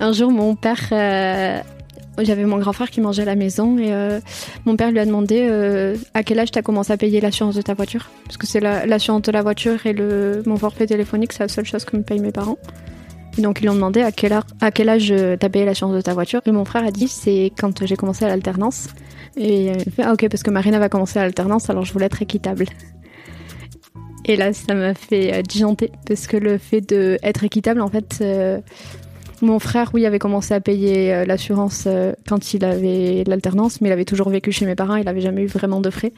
Un jour, mon père... euh, J'avais mon grand frère qui mangeait à la maison et euh, mon père lui a demandé euh, à quel âge tu as commencé à payer l'assurance de ta voiture? Parce que c'est la- l'assurance de la voiture et le, mon forfait téléphonique, c'est la seule chose que me payent mes parents. Et donc ils lui ont demandé à quel, ar- à quel âge t'as payé l'assurance de ta voiture? Et mon frère a dit c'est quand j'ai commencé à l'alternance. Et il fait ah ok parce que Marina va commencer à l'alternance alors je voulais être équitable. Et là ça m'a fait euh, parce que le fait d'être équitable en fait mon frère oui avait commencé à payer euh, l'assurance euh, quand il avait l'alternance mais il avait toujours vécu chez mes parents il avait jamais eu vraiment de frais.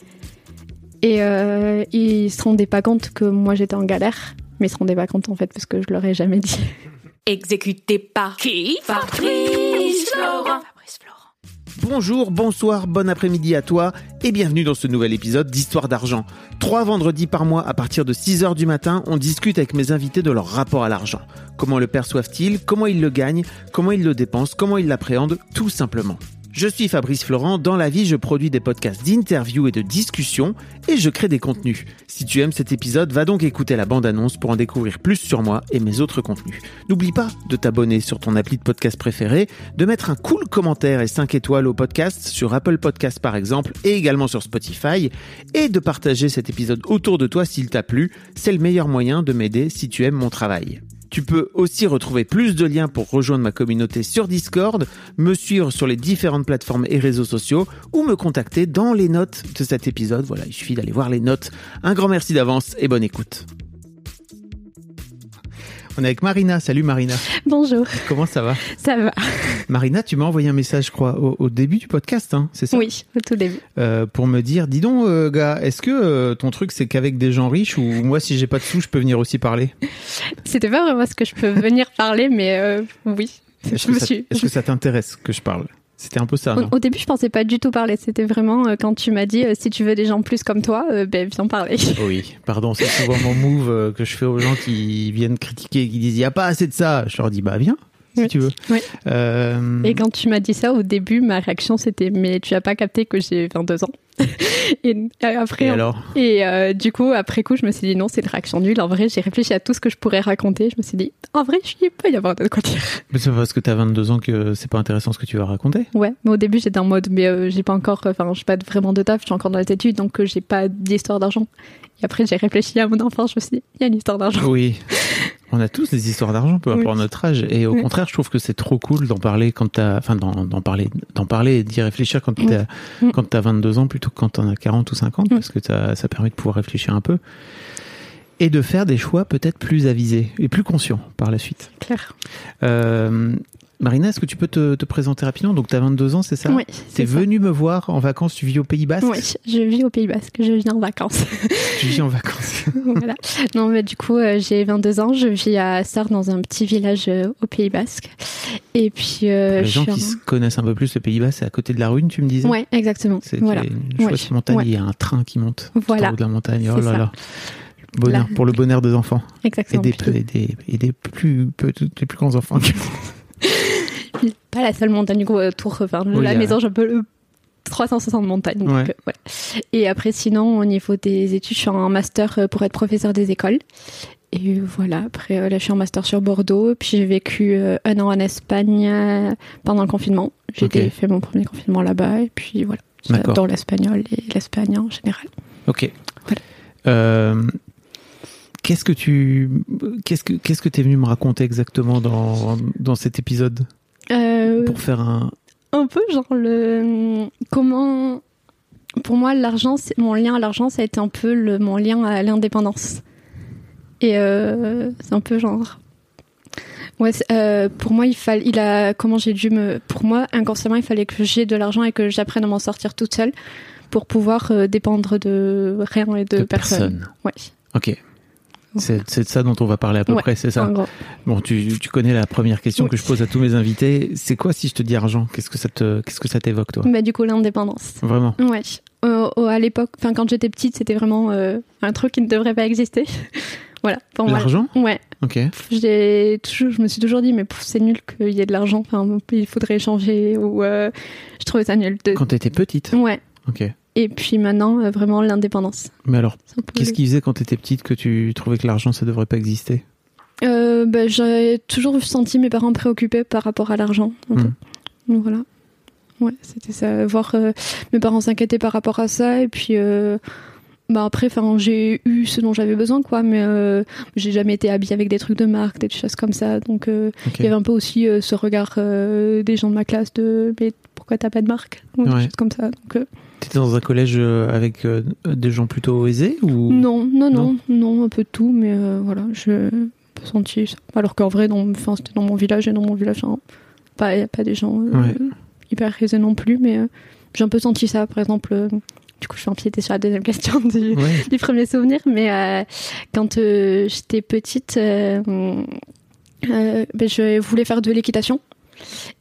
Et euh, il se rendait pas compte que moi j'étais en galère mais il se rendait pas compte en fait parce que je leur ai jamais dit. Exécuté par qui? Fabrice Florent. Bonjour, bonsoir, bon après-midi à toi et bienvenue dans ce nouvel épisode d'Histoire d'argent. Trois vendredis par mois à partir de 6h du matin, on discute avec mes invités de leur rapport à l'argent. Comment le perçoivent-ils? Comment ils le gagnent? Comment ils le dépensent? Comment ils l'appréhendent? Tout simplement. Je suis Fabrice Florent, dans la vie je produis des podcasts d'interviews et de discussions et je crée des contenus. Si tu aimes cet épisode, va donc écouter la bande-annonce pour en découvrir plus sur moi et mes autres contenus. N'oublie pas de t'abonner sur ton appli de podcast préféré, de mettre un cool commentaire et 5 étoiles au podcast sur Apple Podcast par exemple et également sur Spotify et de partager cet épisode autour de toi s'il t'a plu. C'est le meilleur moyen de m'aider si tu aimes mon travail. Tu peux aussi retrouver plus de liens pour rejoindre ma communauté sur Discord, me suivre sur les différentes plateformes et réseaux sociaux ou me contacter dans les notes de cet épisode. Voilà, il suffit d'aller voir les notes. Un grand merci d'avance et bonne écoute. On est avec Marina. Salut Marina. Bonjour, Comment ça va? Ça va Marina, tu m'as envoyé un message, je crois, au, au début du podcast, hein, c'est ça? Oui, au tout début. Euh, Pour me dire, dis donc, euh, gars, est-ce que euh, ton truc c'est qu'avec des gens riches ou moi, si j'ai pas de sous, je peux venir aussi parler? C'était pas vraiment ce que je peux venir parler mais oui. Est-ce Je me que, ça- suis- est-ce que ça t'intéresse que je parle? C'était un peu ça, Au, au début, je pensais pas du tout parler. C'était vraiment euh, quand tu m'as dit euh, si tu veux des gens plus comme toi, euh, ben viens parler. Oui, pardon, c'est souvent mon move euh, que je fais aux gens qui viennent critiquer qui disent il y a pas assez de ça. Je leur dis bah viens si Oui. tu veux. Oui. Euh, Et quand tu m'as dit ça au début, ma réaction c'était mais tu as pas capté que j'ai 22 ans. et euh, après, et alors et euh, du coup après coup, je me suis dit non, c'est une réaction nulle. En vrai, j'ai réfléchi à tout ce que je pourrais raconter. Je me suis dit en vrai, il peut y avoir de quoi dire. Mais c'est pas parce que t'as 22 ans que c'est pas intéressant ce que tu vas raconter. Ouais, mais au début j'étais en mode mais euh, j'ai pas encore, enfin j'ai pas vraiment de taf, je suis encore dans les études donc euh, j'ai pas d'histoire d'argent. Et après j'ai réfléchi à mon enfance, je me suis dit il y a une histoire d'argent. Oui. On a tous des histoires d'argent, peu Oui. importe notre âge. Et au Oui. contraire, je trouve que c'est trop cool d'en parler quand t'as, enfin, d'en, parler, d'en parler et d'y réfléchir quand t'as, quand t'as 22 ans plutôt que quand t'en as 40 ou 50, parce que ça permet de pouvoir réfléchir un peu. Et de faire des choix peut-être plus avisés et plus conscients par la suite. Claire. Euh, Marina, est-ce que tu peux te, te présenter rapidement? Donc, t'as 22 ans, c'est ça? Oui, c'est ça. venue me voir en vacances, tu vis au Pays Basque? Oui, je vis au Pays Basque, je viens en vacances. Tu vis en vacances. voilà. Non, mais du coup, euh, j'ai 22 ans, je vis à Sarre dans un petit village euh, au Pays Basque. Et puis, euh, Les gens qui en- se connaissent un peu plus le Pays Basque, c'est à côté de la Rune, tu me disais? Ouais, exactement. C'est Voilà. une chouette Ouais. montagne, Ouais. il y a un train qui monte tout Voilà. en haut de la montagne. Oh C'est là ça. là. Bonheur, pour le bonheur des enfants. Et Exactement. des, et des, et des plus, des plus grands enfants. pas la seule montagne gros, autour. Enfin, Oui, la euh, maison, j'ai un peu le 360 montagnes. donc, Ouais. euh, voilà. Et après, sinon, au niveau des études, je suis en master euh, pour être professeur des écoles. Et voilà, après, euh, là, je suis en master sur Bordeaux. Puis j'ai vécu euh, un an en Espagne euh, pendant le confinement. J'ai fait mon premier confinement là-bas. Et puis voilà, j'adore l'espagnol et l'Espagne en général. ok. Voilà. Euh, qu'est-ce que tu, qu'est-ce que, qu'est-ce que t'es venu me raconter exactement dans, dans cet épisode? Euh, pour faire un, un peu genre le comment pour moi l'argent c'est- mon lien à l'argent ça a été un peu le, mon lien à l'indépendance et euh, c'est un peu genre ouais euh, pour moi il fallait il a comment j'ai dû me pour moi inconsciemment il fallait que j'ai de l'argent et que j'apprenne à m'en sortir toute seule pour pouvoir euh, dépendre de rien et de, De personne personne. ouais Ok. C'est c'est de ça dont on va parler à peu Ouais, près, c'est ça En gros. Bon, tu, tu connais la première question Oui. que je pose à tous mes invités. C'est quoi si je te dis argent Qu'est-ce que ça te, qu'est-ce que ça t'évoque, toi? Bah, du coup, l'indépendance. Vraiment? Ouais. Euh, à l'époque, enfin quand j'étais petite, c'était vraiment euh, un truc qui ne devrait pas exister. voilà. Pour moi. L'argent? Ouais. Ok. J'ai toujours, je me suis toujours dit, mais c'est nul qu'il y ait de l'argent. Enfin, il faudrait échanger ou euh, je trouvais ça nul. De... Quand t'étais petite? Ouais. Ok. Et puis maintenant, euh, vraiment l'indépendance. Mais alors, qu'est-ce qui faisait quand t'étais petite que tu trouvais que l'argent, ça devrait pas exister Euh, bah, J'ai toujours senti mes parents préoccupés par rapport à l'argent. Hmm. Donc voilà. Ouais, c'était ça. Voir euh, mes parents s'inquiéter par rapport à ça. Et puis, euh, bah après, j'ai eu ce dont j'avais besoin, quoi. Mais euh, j'ai jamais été habillée avec des trucs de marque, des choses comme ça. Donc, euh, il y avait un peu aussi euh, ce regard des gens de ma classe de mais pourquoi t'as pas de marque? Ou des choses comme ça. Donc, T'étais dans un collège euh, avec euh, des gens plutôt aisés ou? Non, non, Non. non, un peu de tout. Mais euh, voilà, je pas senti ça. Alors qu'en vrai, dans, c'était dans mon village et dans mon village, hein, pas, y a pas des gens euh, Ouais. hyper aisés non plus. Mais euh, j'ai un peu senti ça, par exemple. du coup, je vais empiéter sur la deuxième question du, Ouais. du premier souvenir, mais quand j'étais petite, ben, je voulais faire de l'équitation.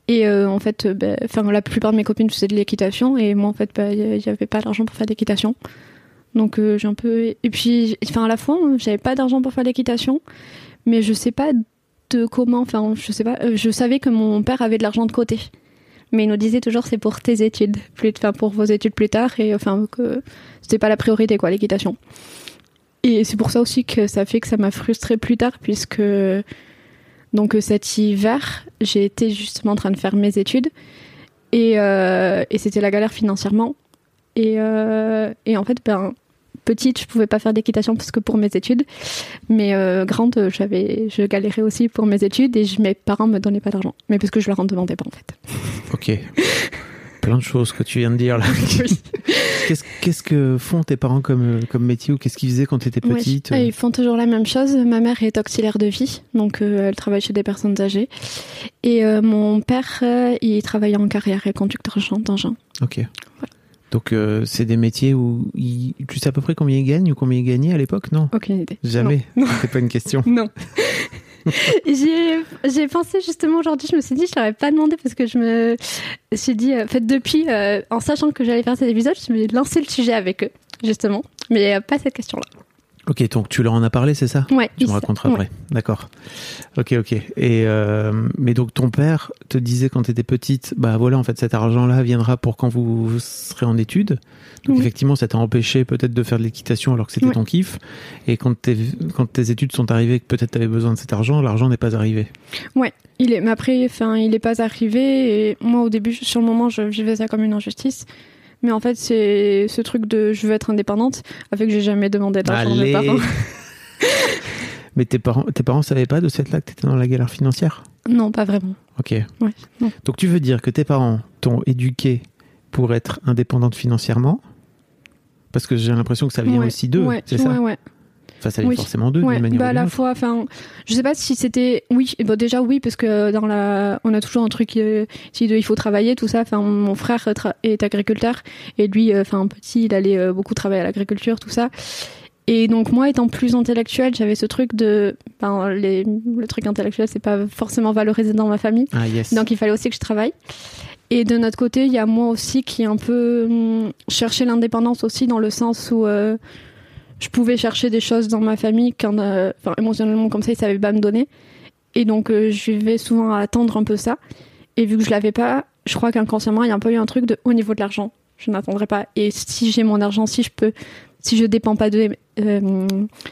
Et euh, en fait, euh, ben, enfin, la plupart de mes copines faisaient de l'équitation, et moi, en fait, il n'y avait pas d'argent pour faire l'équitation. Donc, euh, j'ai un peu. Et puis, enfin, à la fois, j'avais pas d'argent pour faire l'équitation, mais je sais pas de comment. Enfin, je sais pas. Je savais que mon père avait de l'argent de côté. Mais il nous disait toujours c'est pour tes études, plus, enfin pour vos études plus tard, et enfin que c'était pas la priorité quoi l'équitation. Et c'est pour ça aussi que ça fait que ça m'a frustrée plus tard, puisque donc cet hiver, j'ai été justement en train de faire mes études et, euh, et c'était la galère financièrement. Et, euh, et en fait, ben, petite, je pouvais pas faire d'équitation parce que pour mes études, mais euh, grande, j'avais, je galérais aussi pour mes études et je- mes parents me donnaient pas d'argent, mais parce que je leur en demandais pas en fait. Ok. Plein de choses que tu viens de dire là. Qu'est-ce qu'est-ce que font tes parents comme, euh, comme métier ou qu'est-ce qu'ils faisaient quand tu étais petite Ah, ils font toujours la même chose. Ma mère est auxiliaire de vie, donc euh, elle travaille chez des personnes âgées. Et euh, mon père, euh, il travaille en carrière et conducteur d'engin. Ok. Donc euh, c'est des métiers où tu sais à peu près combien ils gagnent ou combien ils gagnaient à l'époque? Non? Aucune idée. Jamais. C'est pas une question. Non. J'ai pensé justement aujourd'hui, je me suis dit, je leur ai pas demandé parce que je me suis dit, euh, en fait, depuis, euh, en sachant que j'allais faire cet épisode, je me suis lancé le sujet avec eux, justement. Mais euh, pas cette question-là. Ok, donc tu leur en as parlé, c'est ça Ouais. Tu me raconteras ouais. après. D'accord. Ok, ok. Et euh, mais donc ton père te disait quand tu étais petite, bah voilà, en fait, cet argent-là viendra pour quand vous serez en études. Donc Oui. effectivement, ça t'a empêché peut-être de faire de l'équitation alors que c'était Ouais. ton kiff. Et quand, tes- quand tes études sont arrivées, que peut-être tu avais besoin de cet argent, l'argent n'est pas arrivé. Il est, mais après, enfin, il est pas arrivé. Et moi, au début, sur le moment, je vivais ça comme une injustice. Mais en fait, c'est ce truc de je veux être indépendante, avec que j'ai jamais demandé d'argent à mes parents. Mais tes parents, tes parents savaient pas de cette là que tu étais dans la galère financière? Non, pas vraiment. Ok. Ouais, non. Donc tu veux dire que tes parents t'ont éduqué pour être indépendante financièrement? Parce que j'ai l'impression que ça vient Ouais, aussi d'eux, ouais, c'est ça? ouais, ouais. Enfin, ça Oui. forcément d'eux Ouais, d'une manière bah ou à la autre. fois, enfin, je sais pas si c'était, oui, déjà oui, parce que dans la, on a toujours un truc, euh, si de- il faut travailler, tout ça. Enfin, mon frère tra- est agriculteur et lui, euh, enfin, petit, il allait euh, beaucoup travailler à l'agriculture, tout ça. Et donc moi, étant plus intellectuelle, j'avais ce truc de, ben, les, le truc intellectuel, c'est pas forcément valorisé dans ma famille. Ah yes. Donc il fallait aussi que je travaille. Et de notre côté, il y a moi aussi qui un peu hum, cherchais l'indépendance aussi dans le sens où euh, je pouvais chercher des choses dans ma famille quand, euh, enfin, émotionnellement comme ça, ils savaient pas me donner. Et donc euh, je vais souvent attendre un peu ça. Et vu que je l'avais pas, je crois qu'inconsciemment, il y a un peu eu un truc de au niveau de l'argent. Je n'attendrai pas. Et si j'ai mon argent, si je peux, si je dépends pas de euh,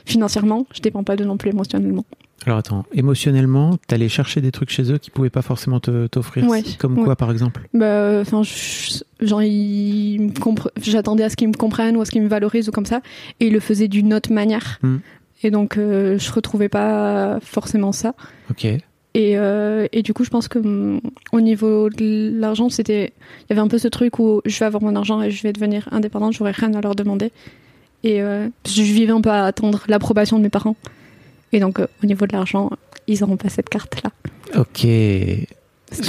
financièrement, je dépends pas de non plus émotionnellement. Alors attends, émotionnellement, t'allais chercher des trucs chez eux qui pouvaient pas forcément te- t'offrir. Ouais, Comme ouais. quoi, par exemple Bah, enfin, genre, j'attendais à ce qu'ils me comprennent ou à ce qu'ils me valorisent ou comme ça, et ils le faisaient d'une autre manière. Hmm. Et donc, euh, je retrouvais pas forcément ça. Ok. Et, euh, et du coup, je pense que hum, au niveau de l'argent, c'était, il y avait un peu ce truc où je vais avoir mon argent et je vais devenir indépendante, j'aurais rien à leur demander. Et euh, je vivais un peu à attendre l'approbation de mes parents. Et donc, euh, au niveau de l'argent, ils n'auront pas cette carte-là. Ok.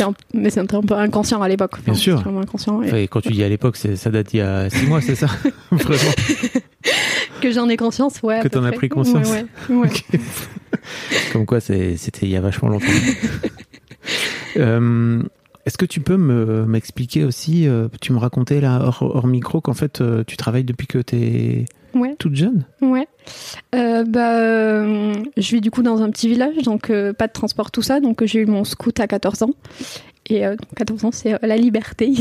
Un- mais c'était un peu inconscient à l'époque. Bien sûr. vraiment inconscient. Et- Enfin, quand tu dis à l'époque, ça date d'il y a six mois, c'est ça Vraiment Que j'en ai conscience, ouais. Que t'en as pris conscience. Ouais, ouais, ouais. Comme quoi, c'était il y a vachement longtemps. Euh, Est-ce que tu peux me m'expliquer aussi euh, Tu me racontais là hors, hors micro qu'en fait tu travailles depuis que t'es Ouais. toute jeune. Ouais. Euh, bah, euh, je vis du coup dans un petit village, donc euh, pas de transport, tout ça. Donc j'ai eu mon scout à 14 ans. Et euh, 14 ans, c'est la liberté.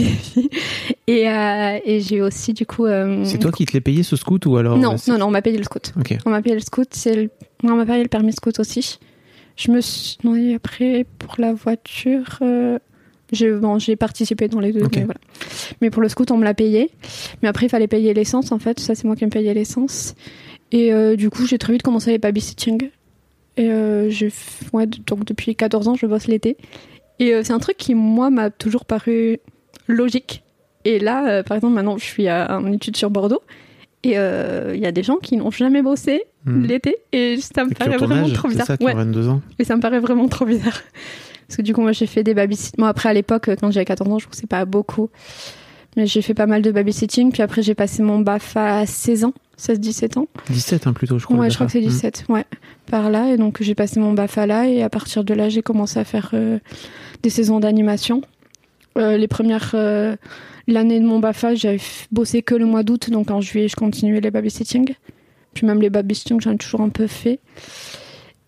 et et j'ai aussi du coup. C'est toi qui te l'es payé ce scout ou alors Non, non, non, on m'a payé le scout. On m'a payé le scout. C'est le... On m'a payé le permis scout aussi. Je me suis. Non, et après, pour la voiture. J'ai bon, participé dans les deux. Mais, voilà. mais pour le scout, on me l'a payé. Mais après, il fallait payer l'essence, en fait. Ça, c'est moi qui me payais l'essence. Et euh, du coup, j'ai très vite commencé les babysitting. Et euh, ouais, donc depuis 14 ans, je bosse l'été. Et euh, c'est un truc qui, moi, m'a toujours paru logique. Et là, euh, par exemple, maintenant, je suis à- en études sur Bordeaux. Et il y a des gens qui n'ont jamais bossé Hmm. l'été. Et ça me Et paraît vraiment âge, trop bizarre. ça, Ouais. ont 22 ans. Et ça me paraît vraiment trop bizarre. Parce que du coup, moi, j'ai fait des babysitting. Moi, après, à l'époque, quand j'avais 14 ans, je c'est pas beaucoup. Mais j'ai fait pas mal de babysitting. Puis après, j'ai passé mon BAF à 16 ans, 16-17 ans. 17 hein, plutôt, je crois. ouais, je crois que c'est BAFA. 17, ouais. Par là. Et donc, j'ai passé mon BAFA là. Et à partir de là, j'ai commencé à faire euh, des saisons d'animation. Euh, les premières. euh, L'année de mon BAFA, j'avais bossé que le mois d'août. Donc, en juillet, je continuais les babysitting. Puis même les babysitting, j'en ai toujours un peu fait.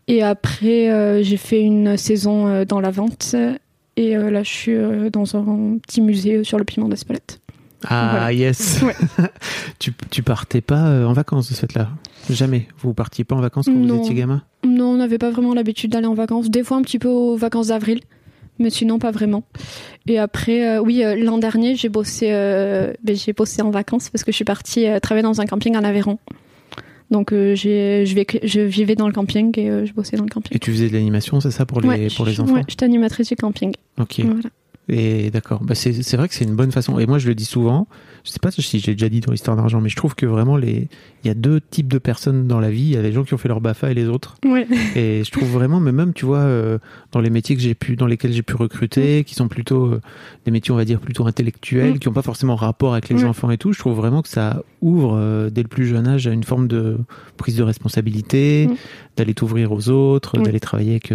Et après, euh, j'ai fait une saison euh, dans la vente. Et euh, là, je suis dans un petit musée sur le piment d'Espelette. Ah, Voilà. yes. Ouais. tu, tu partais pas en vacances de cette là? Jamais. Vous partiez pas en vacances quand Non. vous étiez gamin? Non, on n'avait pas vraiment l'habitude d'aller en vacances. Des fois, un petit peu aux vacances d'avril. Mais sinon, pas vraiment. Et après, euh, oui, euh, l'an dernier, j'ai bossé, euh, ben, j'ai bossé en vacances parce que je suis partie travailler dans un camping en Aveyron. Donc, euh, je, vais- je vivais dans le camping et euh, je bossais dans le camping. Et tu faisais de l'animation, c'est ça, pour les, Ouais, pour les je- enfants? Ouais, j'étais animatrice du camping. Ok. Voilà. Et d'accord. Bah, c'est vrai que c'est une bonne façon. Et moi, je le dis souvent. Je sais pas si j'ai déjà dit dans l'histoire d'argent, mais je trouve que vraiment, les... il y a deux types de personnes dans la vie. Il y a les gens qui ont fait leur BAFA et les autres. Ouais. Et je trouve vraiment, mais même, tu vois, euh, dans les métiers que j'ai pu, dans lesquels j'ai pu recruter, qui sont plutôt euh, des métiers, on va dire, plutôt intellectuels, Mm. qui n'ont pas forcément rapport avec les enfants et tout, je trouve vraiment que ça ouvre euh, dès le plus jeune âge à une forme de prise de responsabilité, Mm. d'aller t'ouvrir aux autres, d'aller travailler avec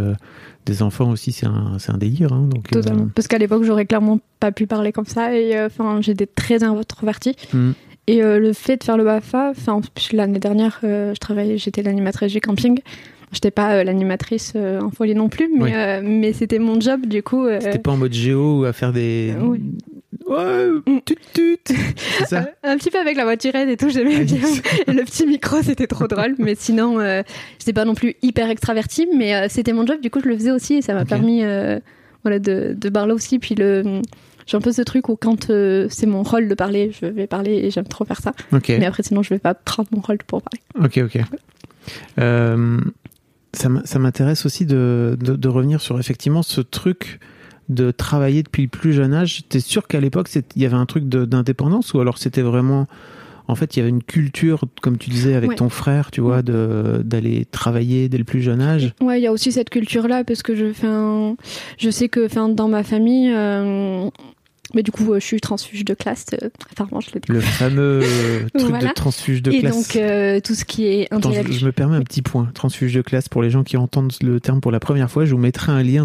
des enfants aussi, c'est un, un délire. Hein, donc, euh, Totalement. Parce qu'à l'époque, j'aurais clairement pas pu parler comme ça. Et euh, enfin, j'étais très introvertie. Mm. Et euh, le fait de faire le BAFA, enfin, l'année dernière, je travaillais, j'étais l'animatrice du camping. J'étais pas l'animatrice en folie non plus, mais, Oui. mais c'était mon job du coup. C'était pas en mode géo ou à faire des. Oui. Ouais, Mm. tut tut. C'est ça. un petit peu avec la voiturette et tout, j'aimais Ah, bien. le petit micro, c'était trop drôle. Mais sinon, euh, j'étais pas non plus hyper extravertie, mais euh, c'était mon job, du coup, je le faisais aussi et ça m'a permis euh, voilà, de, de parler aussi. Puis le. J'ai un peu ce truc où quand euh, c'est mon rôle de parler, je vais parler et j'aime trop faire ça. Mais après, sinon, je vais pas prendre mon rôle pour parler. Ok, ok. Euh, ça m'intéresse aussi de, de, de revenir sur effectivement ce truc de travailler depuis le plus jeune âge. T'es sûr qu'à l'époque, il y avait un truc d'indépendance ou alors c'était vraiment. En fait, il y avait une culture, comme tu disais, avec Ouais. ton frère, tu vois, de- d'aller travailler dès le plus jeune âge? Ouais, il y a aussi cette culture-là parce que je fais un... je sais que dans ma famille, euh, mais du coup, euh, je suis transfuge de classe. euh, je le dis. Le fameux truc Voilà. de transfuge de Et classe. donc, euh, tout ce qui est Attends, je, intellectuel. je me permets un petit point. Transfuge de classe, pour les gens qui entendent le terme pour la première fois, je vous mettrai un lien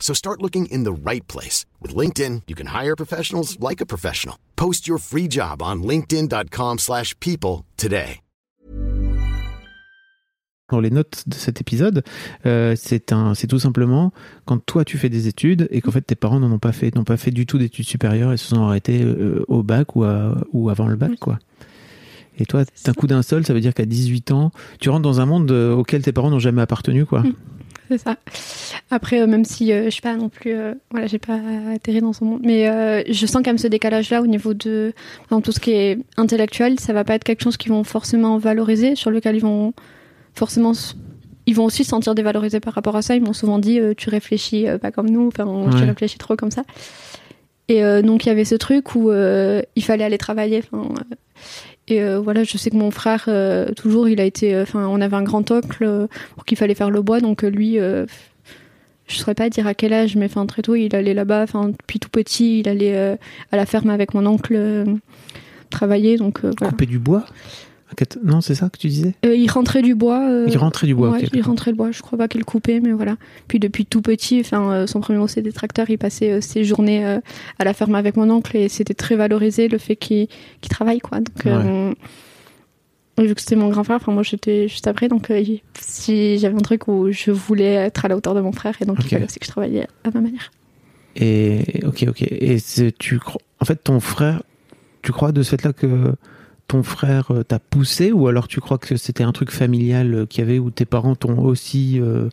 So start looking in the right place. With LinkedIn, you can hire professionals like a professional. Post your free job on linkedin.com/people slash people today. dans les notes de cet épisode, euh, c'est un, c'est tout simplement quand toi tu fais des études et qu'en fait tes parents n'en ont pas fait, n'ont pas fait du tout d'études supérieures et se sont arrêtés euh, au bac ou, à, ou avant le bac, quoi. Et toi, d'un coup d'un seul, ça veut dire qu'à 18 ans, tu rentres dans un monde euh, auquel tes parents n'ont jamais appartenu, quoi. Mm. C'est ça. Après, euh, même si euh, je suis pas non plus, euh, voilà, j'ai pas atterri dans son monde, mais je sens quand même ce décalage-là au niveau de, dans tout ce qui est intellectuel, ça va pas être quelque chose qu'ils vont forcément valoriser, sur lequel ils vont forcément, ils vont aussi se sentir dévalorisés par rapport à ça. Ils m'ont souvent dit, euh, tu réfléchis euh, pas comme nous, enfin, tu réfléchis trop comme ça. Et euh, donc il y avait ce truc où il fallait aller travailler. Et euh, voilà, je sais que mon frère, euh, toujours, il a été. euh, Enfin, on avait un grand oncle pour qu'il fallait faire le bois, donc lui, je saurais pas dire à quel âge, mais très tôt, il allait là-bas. Enfin, depuis tout petit, il allait à la ferme avec mon oncle travailler. Donc voilà. Couper du bois? Non, c'est ça que tu disais Euh, il rentrait du bois. euh, Il rentrait du bois. ouais, il rentrait le bois. Je crois pas qu'il le coupait, mais voilà. Puis depuis tout petit, enfin, euh, son premier c'est des tracteurs. Il passait ses journées à la ferme avec mon oncle et c'était très valorisé le fait qu'il travaille, quoi. Donc, vu que c'était mon grand frère, enfin moi j'étais juste après, donc si j'avais un truc où je voulais être à la hauteur de mon frère et donc Ok. il fallait aussi que je travaillais à ma manière. Et ok, ok. Et tu crois, en fait, ton frère, tu crois de ce fait-là que ton frère euh, t'a poussé, ou alors tu crois que c'était un truc familial euh, qu'il y avait où tes parents t'ont aussi euh,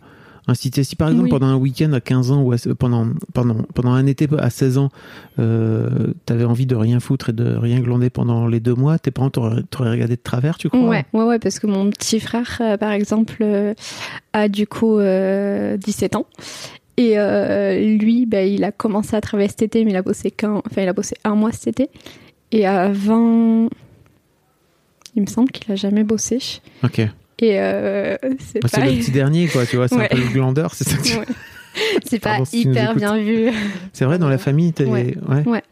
incité? Si par exemple Oui. pendant un week-end à 15 ans ou à- pendant pendant pendant un été à 16 ans, euh, t'avais envie de rien foutre et de rien glander pendant les deux mois, tes parents t'auraient regardé de travers, tu crois? Ouais, ouais, ouais, parce que mon petit frère, euh, par exemple, a du coup euh, 17 ans. Et euh, lui, bah, il a commencé à travailler cet été, mais il a bossé qu'un, enfin, il a bossé un mois cet été. Et à 20, il me semble qu'il a jamais bossé. Ok. Et euh, c'est Bah, c'est pas, le petit dernier, quoi. Tu vois, c'est Ouais. un peu le glandeur, c'est ça. que tu- Ouais. c'est pas Pardon si hyper bien vu. C'est vrai dans la famille, t'es Ouais. Ouais.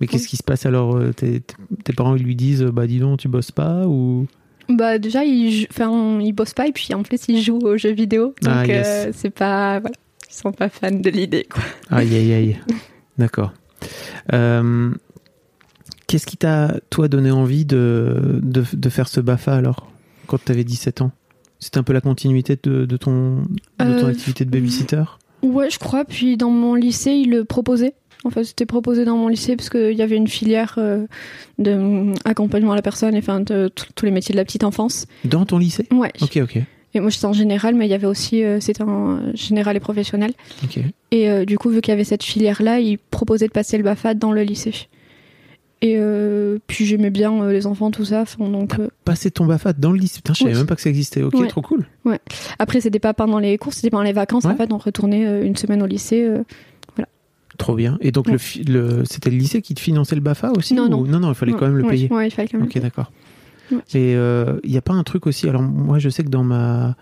Mais qu'est-ce qui se passe alors euh, tes, tes parents ils lui disent bah dis donc tu bosses pas ou? Bah déjà, il, jou- enfin, il bosse pas et puis en plus, il joue aux jeux vidéo. Donc Ah, yes. euh, c'est pas, voilà, ils sont pas fans de l'idée, quoi. aïe aïe aïe d'accord Euh, qu'est-ce qui t'a toi donné envie de, de, de faire ce Bafa alors quand t'avais 17 ans? C'était un peu la continuité de, de ton de ton Euh, activité de babysitter? Ouais, je crois. Puis dans mon lycée, ils le proposaient. Enfin, c'était proposé dans mon lycée parce qu'il y avait une filière euh, de euh, accompagnement à la personne, et enfin de tous les métiers de la petite enfance. dans ton lycée? Ouais. ok ok Et moi, j'étais en général, mais il y avait aussi, euh, c'était en général et professionnel. ok Et euh, du coup, vu qu'il y avait cette filière-là, ils proposaient de passer le BAFA dans le lycée. Et euh, puis j'aimais bien euh, les enfants, tout ça. donc euh, passer ton Bafa dans le lycée putain je savais Oui. même pas que ça existait ok Ouais. trop cool après, c'était pas pendant les cours, c'était pendant les vacances. Ouais. En fait, on retournait une semaine au lycée. euh, trop bien et donc Ouais. le, le c'était le lycée qui te finançait le Bafa aussi Non, ou- non. non non il fallait quand même le ouais, payer Ouais, il fallait quand même. Ok, d'accord. Ouais. Et il n'y a pas un truc aussi. Alors, moi, je sais que dans, ma,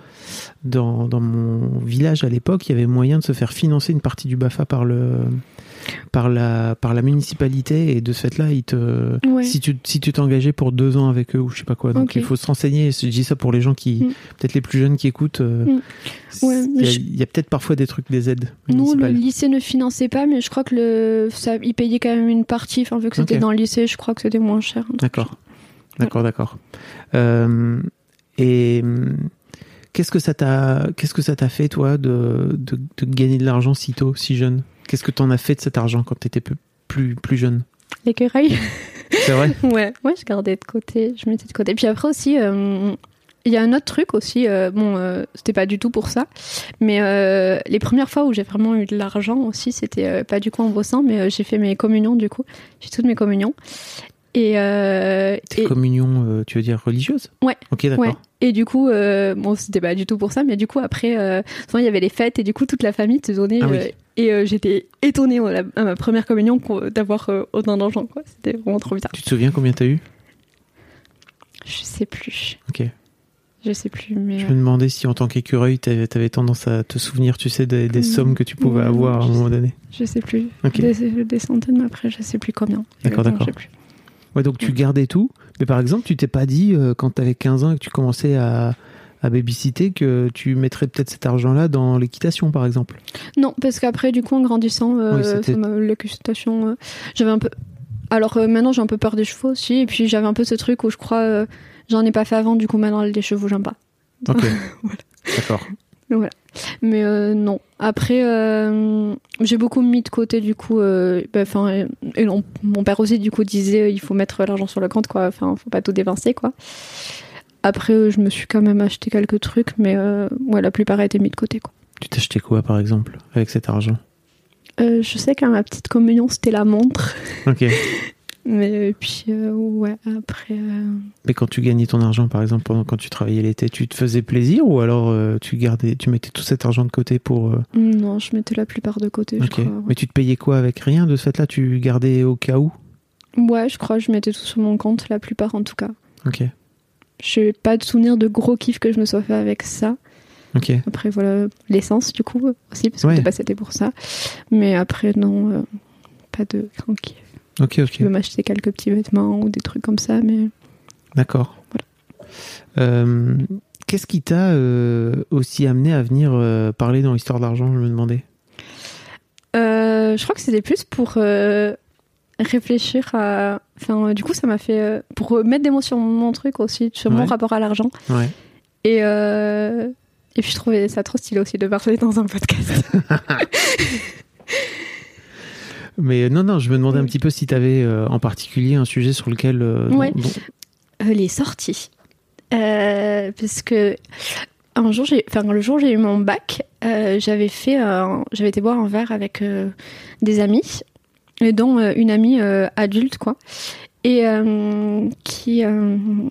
dans, dans mon village à l'époque, il y avait moyen de se faire financer une partie du BAFA par, le, par, la, par la municipalité. Et de ce fait-là, ils te, Ouais. si tu si tu t'engageais pour deux ans avec eux ou je sais pas quoi. Donc, il faut se renseigner. Je dis ça pour les gens qui, Mm. peut-être les plus jeunes qui écoutent. euh, Mm. Ouais, il y a, je- peut-être parfois des trucs, des aides Nous, le lycée ne finançait pas, mais je crois que le, ça, il payait quand même une partie. Enfin, vu que c'était dans le lycée, je crois que c'était moins cher. D'accord. D'accord, d'accord. Euh, et qu'est-ce que ça t'a, qu'est-ce que ça t'a fait toi de, de, de gagner de l'argent si tôt, si jeune? Qu'est-ce que t'en as fait de cet argent quand t'étais plus, plus, plus jeune? L'écureuil. C'est vrai? Ouais, ouais, je gardais de côté, je mettais de côté. Puis après aussi, euh, il y a un autre truc aussi. euh, bon, euh, c'était pas du tout pour ça, mais euh, les premières fois où j'ai vraiment eu de l'argent aussi, c'était pas du coup en bossant, mais j'ai fait mes communions du coup. J'ai toutes mes communions. Et, Tes et- communions, tu veux dire religieuses? Ouais. Ok, d'accord. Ouais. Et du coup, bon, c'était pas du tout pour ça, mais du coup, après, souvent, il y avait les fêtes et du coup, toute la famille te donnait. Ah oui. Euh, et euh, j'étais étonnée à, la- à ma première communion d'avoir euh, autant d'argent. C'était vraiment trop bizarre. Tu te souviens combien t'as eu? Je sais plus. Ok. Je sais plus, mais. Je me demandais si en tant qu'écureuil, t'avais, t'avais tendance à te souvenir, tu sais, des, sommes que tu pouvais avoir à un moment sais. donné. Je sais plus. Ok. Des, des centaines, mais après, je sais plus combien. D'accord, d'accord. Ouais, donc tu gardais tout. Mais par exemple, tu t'es pas dit, euh, quand tu avais 15 ans et que tu commençais à, à babysitter, que tu mettrais peut-être cet argent-là dans l'équitation, par exemple Non, parce qu'après, du coup, en grandissant, euh, Oui, m'a- l'équitation, euh, j'avais un peu. Alors euh, maintenant, j'ai un peu peur des chevaux aussi, et puis j'avais un peu ce truc où je crois, euh, j'en ai pas fait avant, du coup, maintenant, les chevaux, j'aime pas. Ok. D'accord. Voilà. Mais euh, non. Après, euh, j'ai beaucoup mis de côté du coup. euh, bah, et- et non, mon père aussi du coup disait euh, il faut mettre l'argent sur le compte quoi. Enfin, faut pas tout dépenser quoi. Après, euh, je me suis quand même acheté quelques trucs, mais euh, ouais, la plupart a été mis de côté quoi. Tu t'as acheté quoi, par exemple, avec cet argent? Euh, je sais qu'à ma petite communion c'était la montre, Ok. mais puis euh, ouais après. euh, Mais quand tu gagnais ton argent, par exemple, pendant quand tu travaillais l'été, tu te faisais plaisir ou alors tu gardais, tu mettais tout cet argent de côté pour. Non, je mettais la plupart de côté. Je crois, ouais. Mais tu te payais quoi avec rien de ce fait-là? Tu gardais au cas où? Ouais, je crois, je mettais tout sur mon compte, la plupart en tout cas. Ok. J'ai pas de souvenir de gros kiff que je me sois fait avec ça. Après, voilà, l'essence, du coup, aussi, parce que Ouais. de c'était pour ça. Mais après, non, euh, pas de grand kiff. Ok, Je ok. peux m'acheter quelques petits vêtements ou des trucs comme ça, mais D'accord. Euh, Qu'est-ce qui t'a euh, aussi amené à venir parler dans l'histoire d'argent Je me demandais? Je crois que c'était plus pour réfléchir à. Enfin, euh, du coup, ça m'a fait. euh, pour euh, mettre des mots sur mon truc aussi, sur mon rapport à l'argent. Ouais. Et, euh, et puis, je trouvais ça trop stylé aussi de parler dans un podcast. Mais euh, non, non, je me demandais un petit peu si tu avais en particulier un sujet sur lequel. euh, Ouais. Euh, les sorties. Euh, parce que un jour, j'ai, enfin le jour où j'ai eu mon bac, euh, j'avais fait, j'avais été boire un verre avec euh, des amis, dont euh, une amie euh, adulte quoi, et euh, qui, en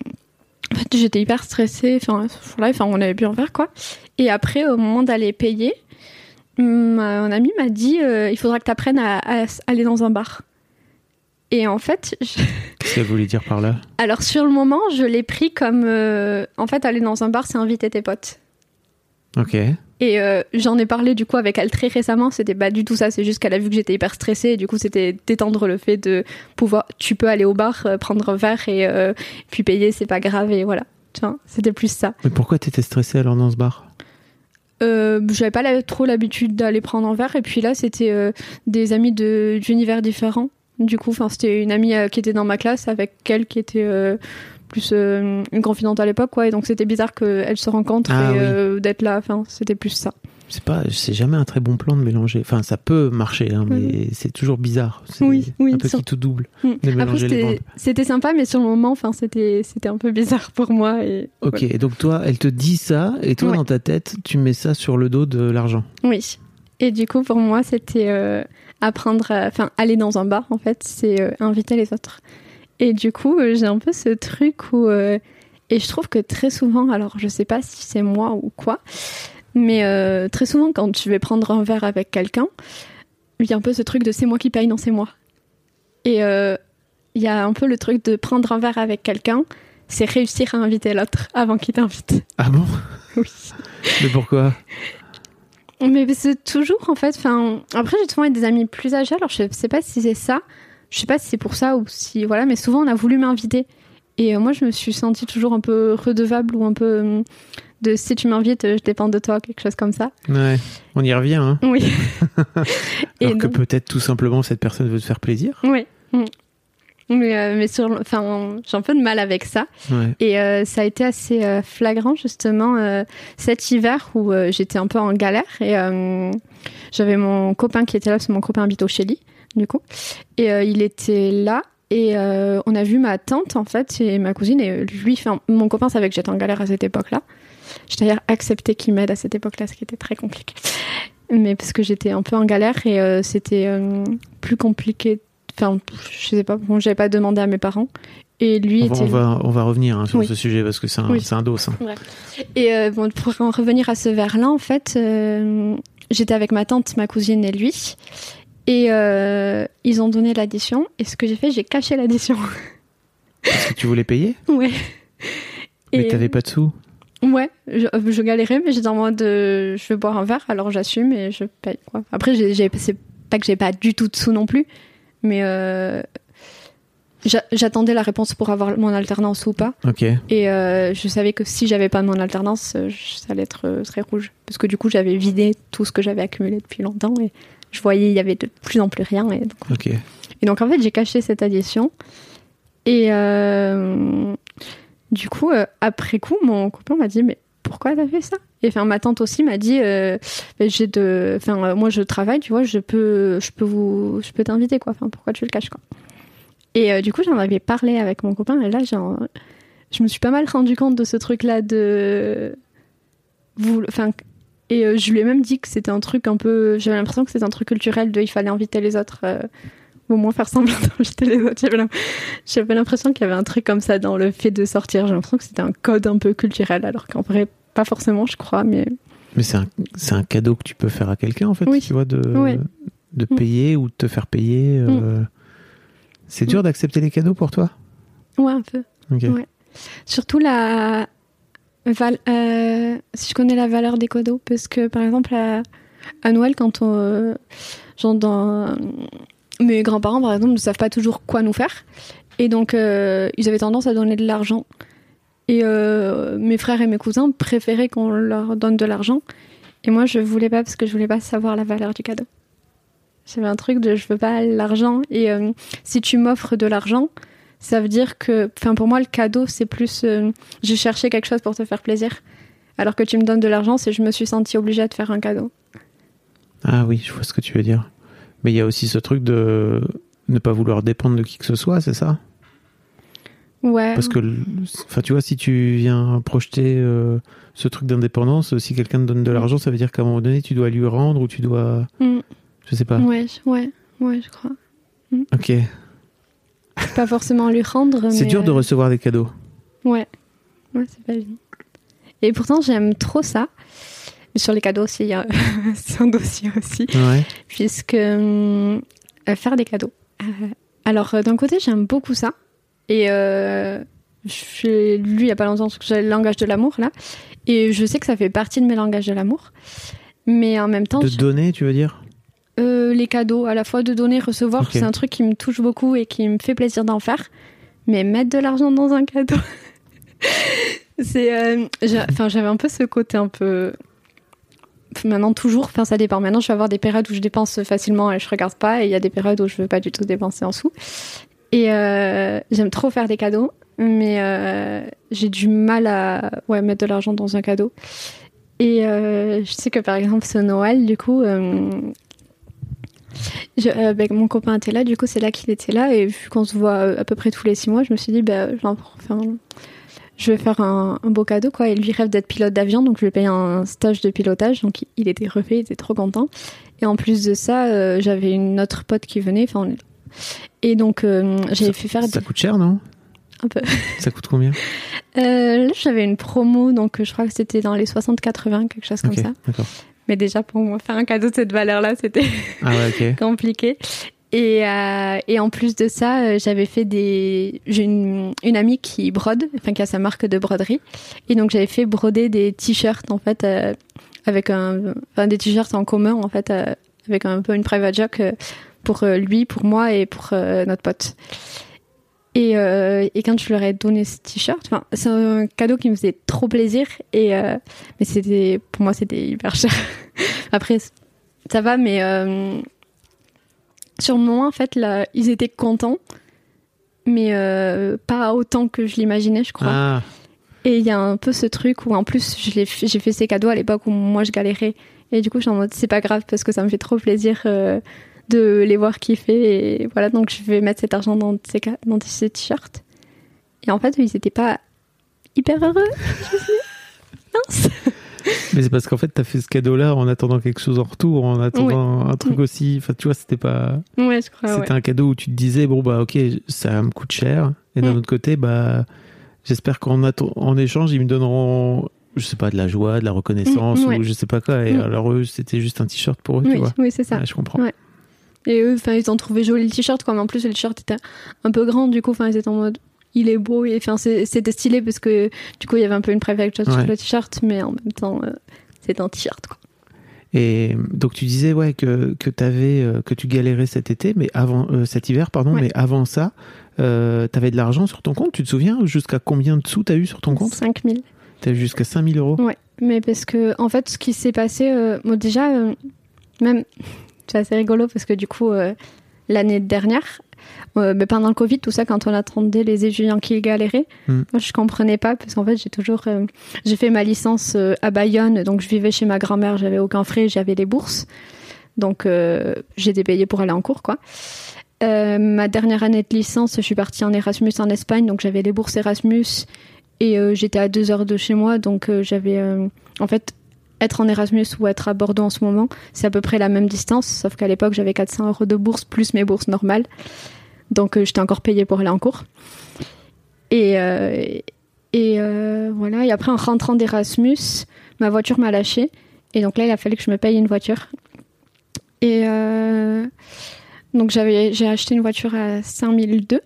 fait, j'étais hyper stressée. Enfin, ce jour-là, enfin, on avait bu un verre quoi. Et après, au moment d'aller payer, mon ami m'a dit, euh, il faudra que tu apprennes à, à aller dans un bar. Et en fait, je- Qu'est-ce qu'elle voulait dire par là? Alors sur le moment, je l'ai pris comme euh, en fait aller dans un bar, c'est inviter tes potes. Ok. Et euh, j'en ai parlé du coup avec elle très récemment. C'était pas du tout ça. C'est juste qu'elle a vu que j'étais hyper stressée. Et du coup, c'était d'étendre le fait de pouvoir. Tu peux aller au bar, euh, prendre un verre et euh, puis payer, c'est pas grave. Et voilà. Tu vois, c'était plus ça. Mais pourquoi t'étais stressée alors dans ce bar? J'avais pas la- trop l'habitude d'aller prendre un verre. Et puis là, c'était des amis de- d'univers différents. Du coup, c'était une amie qui était dans ma classe avec elle qui était plus euh, une confidente à l'époque, quoi. Et donc, c'était bizarre qu'elles se rencontrent Ah et oui. euh, d'être là. Enfin, c'était plus ça. C'est pas, c'est jamais un très bon plan de mélanger. Enfin, ça peut marcher, hein, mais c'est toujours bizarre. C'est Oui, oui, Un peu sur- tout double. Mm. De Après, les c'était sympa, mais sur le moment, enfin, c'était c'était un peu bizarre pour moi. Et Ok, et donc toi, elle te dit ça, et toi, Ouais. dans ta tête, tu mets ça sur le dos de l'argent. Oui. Et du coup, pour moi, c'était euh, apprendre, enfin, aller dans un bar, en fait, c'est inviter les autres. Et du coup, euh, j'ai un peu ce truc où. euh, et je trouve que très souvent, alors je sais pas si c'est moi ou quoi, mais euh, très souvent, quand tu vais prendre un verre avec quelqu'un, il y a un peu ce truc de c'est moi qui paye, non, c'est moi. Et euh, il y a un peu le truc de prendre un verre avec quelqu'un, c'est réussir à inviter l'autre avant qu'il t'invite. Ah bon? Oui. Mais pourquoi? Mais c'est toujours en fait. Enfin, après j'ai souvent des amis plus âgés. Alors je sais pas si c'est ça. Je sais pas si c'est pour ça ou si voilà. Mais souvent on a voulu m'inviter. Et euh, moi je me suis sentie toujours un peu redevable ou un peu hum, de si tu m'invites, euh, je dépends de toi, quelque chose comme ça. Ouais, on y revient, hein. Oui. Et Alors que donc- peut-être tout simplement cette personne veut te faire plaisir. Oui. Mm. Mais, euh, mais sur, enfin, j'ai un peu de mal avec ça. Ouais. Et euh, ça a été assez euh, flagrant justement euh, cet hiver où euh, j'étais un peu en galère et euh, j'avais mon copain qui était là, parce que mon copain habite au Chili du coup, et euh, il était là et euh, on a vu ma tante en fait et ma cousine et lui, enfin mon copain savait que j'étais en galère à cette époque-là. J'ai d'ailleurs accepté qu'il m'aide à cette époque-là, ce qui était très compliqué. Mais parce que j'étais un peu en galère et euh, c'était euh, plus compliqué. Enfin, je sais pas, bon, j'avais pas demandé à mes parents. Et lui On va, était. on va, on va revenir hein, sur Oui. ce sujet parce que c'est un, Oui. c'est un dos. hein. Et euh, bon, pour en revenir à ce verre-là, en fait, euh, j'étais avec ma tante, ma cousine et lui. Et euh, ils ont donné l'addition. Et ce que j'ai fait, j'ai caché l'addition. Parce que tu voulais payer, ouais. mais Et, t'avais pas de sous? Ouais, je, je galérais, mais j'étais en mode euh, je veux boire un verre, alors j'assume et je paye. Quoi. Après, c'est pas que j'ai pas du tout de sous non plus, mais euh, j'a- j'attendais la réponse pour avoir mon alternance ou pas. Ok. Et euh, je savais que si j'avais pas mon alternance, ça allait être très rouge. Parce que du coup, j'avais vidé tout ce que j'avais accumulé depuis longtemps et je voyais il y avait de plus en plus rien. Et donc, Ok. et donc en fait, j'ai caché cette addition. Et euh, du coup, euh, après coup, mon copain m'a dit Mais pourquoi t'as fait ça? Et enfin, ma tante aussi m'a dit, euh, j'ai de, enfin, moi je travaille, tu vois, je peux, je peux vous, je peux t'inviter quoi. Enfin, pourquoi tu le caches quoi? Et du coup, j'en avais parlé avec mon copain et là, genre, je me suis pas mal rendu compte de ce truc-là de, enfin, et euh, je lui ai même dit que c'était un truc un peu, j'avais l'impression que c'était un truc culturel de, il fallait inviter les autres. euh, au moins faire semblant d'inviter les autres. J'avais l'im- J'avais l'impression qu'il y avait un truc comme ça dans le fait de sortir. J'ai l'impression que c'était un code un peu culturel, alors qu'en vrai, pas forcément, je crois. Mais Mais c'est un, un cadeau que tu peux faire à quelqu'un, en fait, Oui. tu vois, de, Ouais. de Mm. payer ou de te faire payer. euh. C'est dur d'accepter les cadeaux pour toi? Ouais, un peu. Ouais. Surtout la. Euh, si je connais la valeur des cadeaux, parce que par exemple, à, Noël, quand on. euh, dans. Mes grands-parents, par exemple, ne savent pas toujours quoi nous faire. Et donc, euh, ils avaient tendance à donner de l'argent. Et euh, mes frères et mes cousins préféraient qu'on leur donne de l'argent. Et moi, je voulais pas parce que je voulais pas savoir la valeur du cadeau. J'avais un truc de je veux pas l'argent. Et si tu m'offres de l'argent, ça veut dire que, enfin, pour moi, le cadeau, c'est plus euh, j'ai cherché quelque chose pour te faire plaisir. Alors que tu me donnes de l'argent, c'est je me suis sentie obligée à te faire un cadeau. Ah oui, je vois ce que tu veux dire. Mais il y a aussi ce truc de ne pas vouloir dépendre de qui que ce soit, c'est ça? Ouais. Parce que, enfin, tu vois, si tu viens projeter euh, ce truc d'indépendance, si quelqu'un te donne de l'argent, ça veut dire qu'à un moment donné, tu dois lui rendre ou tu dois, Mm. je sais pas. Ouais, ouais, ouais, je crois. Ok. Pas forcément lui rendre. C'est dur de euh, recevoir des cadeaux. Ouais. Ouais, c'est pas évident. Et pourtant, j'aime trop ça. Mais sur les cadeaux aussi, a- c'est un dossier aussi. Ouais. Puisque euh, faire des cadeaux. Euh, alors, euh, d'un côté, j'aime beaucoup ça. Et euh, j'ai lu il y a pas longtemps parce que j'ai le langage de l'amour là. Et je sais que ça fait partie de mes langages de l'amour. Mais en même temps, De donner, tu veux dire? Euh, les cadeaux, à la fois de donner, recevoir, c'est un truc qui me touche beaucoup et qui me fait plaisir d'en faire. Mais mettre de l'argent dans un cadeau, c'est. euh, Enfin, j'avais un peu ce côté un peu. Maintenant, toujours, enfin, ça dépend. Maintenant, je vais avoir des périodes où je dépense facilement et je regarde pas, et il y a des périodes où je veux pas du tout dépenser en sous. Et euh, j'aime trop faire des cadeaux, mais j'ai du mal à ouais, mettre de l'argent dans un cadeau. Et euh, je sais que par exemple, ce Noël, du coup, euh, je- euh, ben, mon copain était là, du coup, c'est là qu'il était là. Et vu qu'on se voit euh, à peu près tous les six mois, je me suis dit, ben, enfin, je vais faire un, un beau cadeau. Quoi. Et lui rêve d'être pilote d'avion, donc je lui ai payé un stage de pilotage. Donc il- était refait, il était trop content. Et en plus de ça, euh, j'avais une autre pote qui venait. Enfin, et donc, euh, j'avais fait faire Ça des- coûte cher, non? Un peu. Ça coûte combien? Euh, là, j'avais une promo, donc je crois que c'était dans les 60-80, quelque chose comme ça. Mais déjà, pour moi, faire un cadeau de cette valeur-là, c'était Ah ouais, compliqué. Et, euh, et en plus de ça, euh, j'avais fait des. J'ai une, une amie qui brode, enfin qui a sa marque de broderie. Et donc j'avais fait broder des t-shirts, en fait, euh, avec un. Enfin, des t-shirts en commun, en fait, euh, avec un peu une private joke pour lui, pour moi et pour notre pote. Et, euh, et quand je leur ai donné ce t-shirt, enfin, c'est un cadeau qui me faisait trop plaisir. Et, euh, mais c'était, pour moi, c'était hyper cher. Après, ça va, mais euh, sur le moment, en fait, là, ils étaient contents, mais pas autant que je l'imaginais, je crois. Ah, Et il y a un peu ce truc où, en plus, j'ai fait ces cadeaux à l'époque où moi je galérais. Et du coup, je suis en mode, c'est pas grave parce que ça me fait trop plaisir de les voir kiffer. Et voilà, donc je vais mettre cet argent dans ces, dans ces t-shirts. Et en fait, ils étaient pas hyper heureux. Mince. mais c'est parce qu'en fait, t'as fait ce cadeau-là en attendant quelque chose en retour, en attendant un truc aussi. Enfin, tu vois, c'était pas. Ouais, je crois, ouais. C'était un cadeau où tu te disais, bon, bah, ok, ça me coûte cher. Et d'un Mm. autre côté, bah, j'espère qu'en en échange, ils me donneront, je sais pas, de la joie, de la reconnaissance, Mm, ouais. ou je sais pas quoi. Et Mm. alors, eux, c'était juste un t-shirt pour eux, tu vois. oui c'est ça. Je comprends. Et eux, enfin, ils ont trouvé joli le t-shirt, quoi. Mais en plus, le t-shirt était un peu grand, du coup, enfin, ils étaient en mode, il est beau. Et enfin, c'était stylé parce que, du coup, il y avait un peu une joke Ouais. sur le t-shirt, mais en même temps, euh, c'est un t-shirt, quoi. Et donc, tu disais, ouais, que, que t'avais, euh, que tu galérais cet été, mais avant, euh, cet hiver, pardon, Ouais. mais avant ça, euh, t'avais de l'argent sur ton compte, tu te souviens jusqu'à combien de sous t'as eu sur ton compte? 5000. T'as eu jusqu'à 5000 euros Ouais, mais parce que en fait, ce qui s'est passé, euh, bon, déjà, euh, même, c'est assez rigolo parce que du coup, euh, l'année dernière, Euh, mais pendant le Covid, tout ça, quand on attendait les étudiants qui galéraient, Mm. moi, je comprenais pas parce qu'en fait, j'ai toujours, euh, j'ai fait ma licence euh, à Bayonne, donc je vivais chez ma grand-mère, j'avais aucun frais, j'avais les bourses, donc j'étais payée pour aller en cours, quoi. Ma dernière année de licence, je suis partie en Erasmus en Espagne, donc j'avais les bourses Erasmus et j'étais à deux heures de chez moi, donc j'avais, en fait, être en Erasmus ou être à Bordeaux en ce moment, c'est à peu près la même distance, sauf qu'à l'époque j'avais 400 euros de bourse plus mes bourses normales, donc euh, j'étais encore payée pour aller en cours. Et, euh, euh, voilà, et après en rentrant d'Erasmus, ma voiture m'a lâché, et donc là il a fallu que je me paye une voiture. Et donc j'ai acheté une voiture à 5002.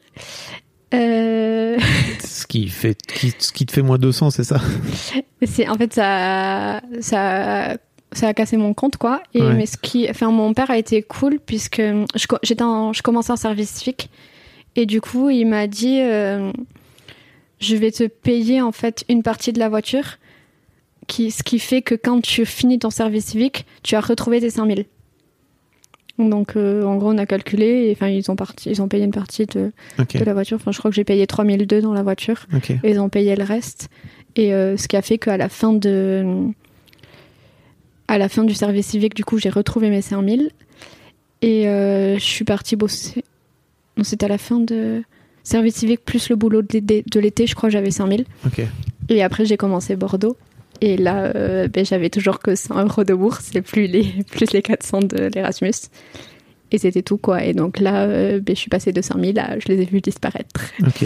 Euh, Ce qui, fait, qui, ce qui te fait moins 200, c'est ça? C'est en fait ça ça ça a cassé mon compte quoi. Et Ouais. mais ce qui enfin mon père a été cool puisque je j'étais en- je commençais en service civique. Et du coup il m'a dit euh, je vais te payer en fait une partie de la voiture qui ce qui fait que quand tu finis ton service civique tu as retrouvé tes 5000 donc euh, en gros on a calculé et enfin ils ont parti ils ont payé une partie de, la voiture enfin je crois que j'ai payé 3002 dans la voiture et ils ont payé le reste. Et euh, ce qui a fait qu'à la fin de. À la fin du service civique, du coup, j'ai retrouvé mes 5000. Et euh, je suis partie bosser. Non, c'était à la fin de service civique plus le boulot de l'été, je crois que j'avais 5000. ok. Et après, j'ai commencé Bordeaux. Et là, euh, ben, j'avais toujours que 100 euros de bourse et plus les, plus les 400 de l'Erasmus. Et c'était tout, quoi. Et donc là, euh, ben, je suis passée de 5000 à. Je les ai vus disparaître. Ok.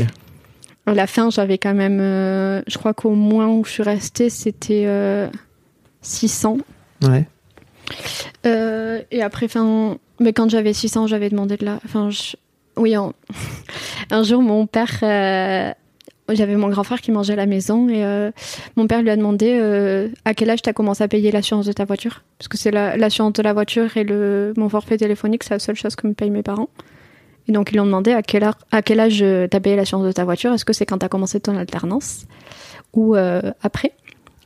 À la fin, j'avais quand même. euh, je crois qu'au moins où je suis restée, c'était euh, 600. Ouais. Et après, fin, mais quand j'avais 600, j'avais demandé de la. Enfin, je- oui, en- un jour, mon père. Euh, J'avais mon grand frère qui mangeait à la maison et euh, mon père lui a demandé euh, à quel âge tu as commencé à payer l'assurance de ta voiture? Parce que c'est la- l'assurance de la voiture et le, mon forfait téléphonique, c'est la seule chose que me payent mes parents. Et donc, ils lui ont demandé à quel, heure- à quel âge tu as payé l'assurance de ta voiture? Est-ce que c'est quand tu as commencé ton alternance? Ou euh, après?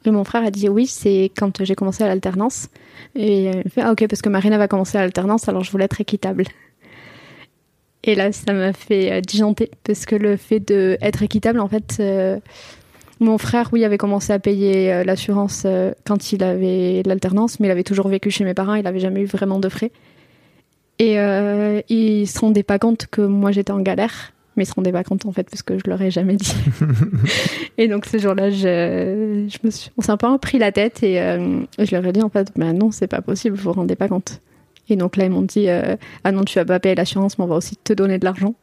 Et mon frère a dit oui, c'est quand j'ai commencé l'alternance. Et euh, il fait ah ok, parce que Marina va commencer l'alternance, alors je voulais être équitable. Et là, ça m'a fait euh, disjoncter parce que le fait d'être équitable, en fait, euh, mon frère, oui, avait commencé à payer euh, l'assurance euh, quand il avait l'alternance, mais il avait toujours vécu chez mes parents, il n'avait jamais eu vraiment de frais. Et il se rendait pas compte que moi j'étais en galère, mais il se rendait pas compte en fait parce que je leur ai jamais dit. et donc ce jour-là, je, je me suis, on s'est un peu pris la tête et je leur ai dit en fait, bah non, c'est pas possible, vous vous rendez pas compte. Et donc là, ils m'ont dit, euh, ah non, tu vas pas payer l'assurance, mais on va aussi te donner de l'argent.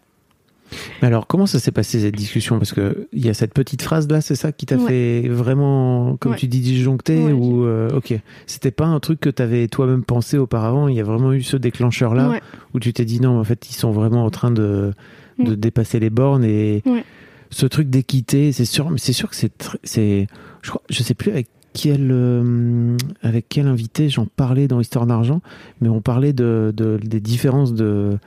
Mais alors, comment ça s'est passé cette discussion? Parce que il y a cette petite phrase là, c'est ça qui t'a Ouais. fait vraiment, comme Ouais. tu dis, disjoncter Ouais, ou euh, ok, c'était pas un truc que t'avais toi-même pensé auparavant? Il y a vraiment eu ce déclencheur là où tu t'es dit non, en fait, ils sont vraiment en train de de Mm. dépasser les bornes et ce truc d'équité, c'est sûr, mais c'est sûr que c'est, je crois, je sais plus avec quel euh, avec quel invité j'en parlais dans Histoire d'argent, mais on parlait de, de des différences de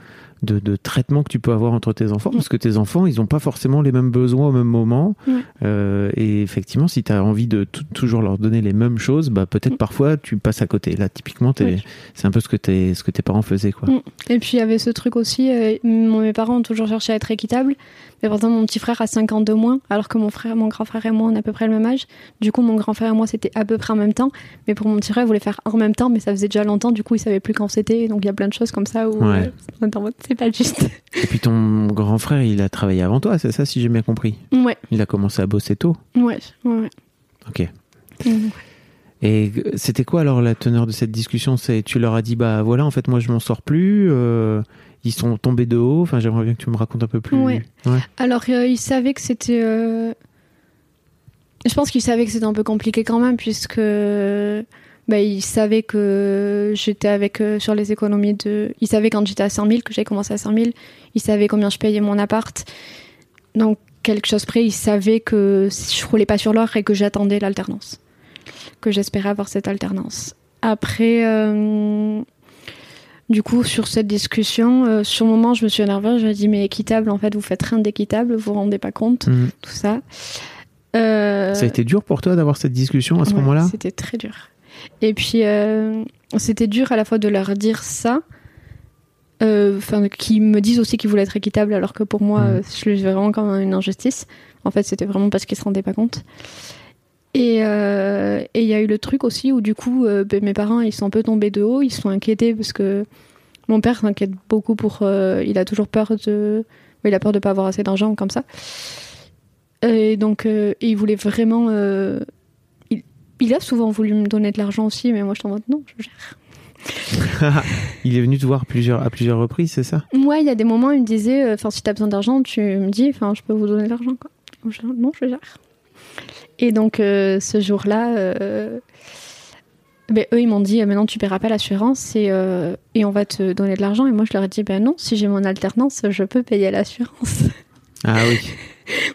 de, de traitement que tu peux avoir entre tes enfants, Mm. parce que tes enfants, ils n'ont pas forcément les mêmes besoins au même moment. Ouais. Euh, et effectivement, si tu as envie de tou- toujours leur donner les mêmes choses, bah, peut-être Mm. parfois tu passes à côté. Là, typiquement, Oui. c'est un peu ce que, t'es- ce que tes parents faisaient. Quoi. Mm. Et puis il y avait ce truc aussi, euh, mes parents ont toujours cherché à être équitables, mais par exemple mon petit frère a 5 ans de moins, alors que mon frère, mon grand frère et moi on a à peu près le même âge. Du coup mon grand frère et moi c'était à peu près en même temps, mais pour mon petit frère il voulait faire en même temps, mais ça faisait déjà longtemps, du coup il savait plus quand c'était, donc il y a plein de choses comme ça où Ouais. euh, c'est pas juste. Et puis ton grand frère, il a travaillé avant toi, c'est ça, si j'ai bien compris? ouais, Il a commencé à bosser tôt? ouais, ouais. ouais. Ok. Et c'était quoi alors la teneur de cette discussion? C'est tu leur as dit bah voilà en fait moi je m'en sors plus, euh, ils sont tombés de haut. Enfin j'aimerais bien que tu me racontes un peu plus. Ouais. Alors, euh, il savait que c'était. euh, Je pense qu'il savait que c'était un peu compliqué quand même, puisque. Bah, il savait que j'étais avec euh, sur les économies de. Il savait quand j'étais à 100 000 que j'avais commencé à 100 000. Il savait combien je payais mon appart. Donc, quelque chose près, il savait que je roulais pas sur l'or et que j'attendais l'alternance. Que j'espérais avoir cette alternance. Après. Du coup, sur cette discussion, euh, sur le moment, je me suis énervée. Je me dit, mais équitable, en fait, vous faites rien d'équitable, vous vous rendez pas compte, Mhm. tout ça. Euh, Ça a été dur pour toi d'avoir cette discussion à ce ouais, moment-là? C'était très dur. Et puis, euh, c'était dur à la fois de leur dire ça, enfin, qui me disent aussi qu'ils voulaient être équitables, alors que pour moi, euh, je le vraiment comme une injustice. En fait, c'était vraiment parce qu'ils se rendaient pas compte. Et euh, et il y a eu le truc aussi où du coup, euh, ben, mes parents, ils sont un peu tombés de haut, ils se sont inquiétés parce que mon père s'inquiète beaucoup pour, euh, il a toujours peur de, il a peur de pas avoir assez d'argent comme ça. Et donc, il voulait vraiment, il, il a souvent voulu me donner de l'argent aussi, mais moi je t'en mode non, je gère. Il est venu te voir plusieurs, à plusieurs reprises, c'est ça? Moi, il y a des moments, où il me disait, enfin, si t'as besoin d'argent, tu me dis, enfin, je peux vous donner de l'argent, quoi. Non, je gère. Et donc, euh, ce jour-là, euh, ben, eux, ils m'ont dit, euh, maintenant, tu paieras pas l'assurance et, euh, et on va te donner de l'argent. Et moi, je leur ai dit, ben non, si j'ai mon alternance, je peux payer l'assurance. Ah oui.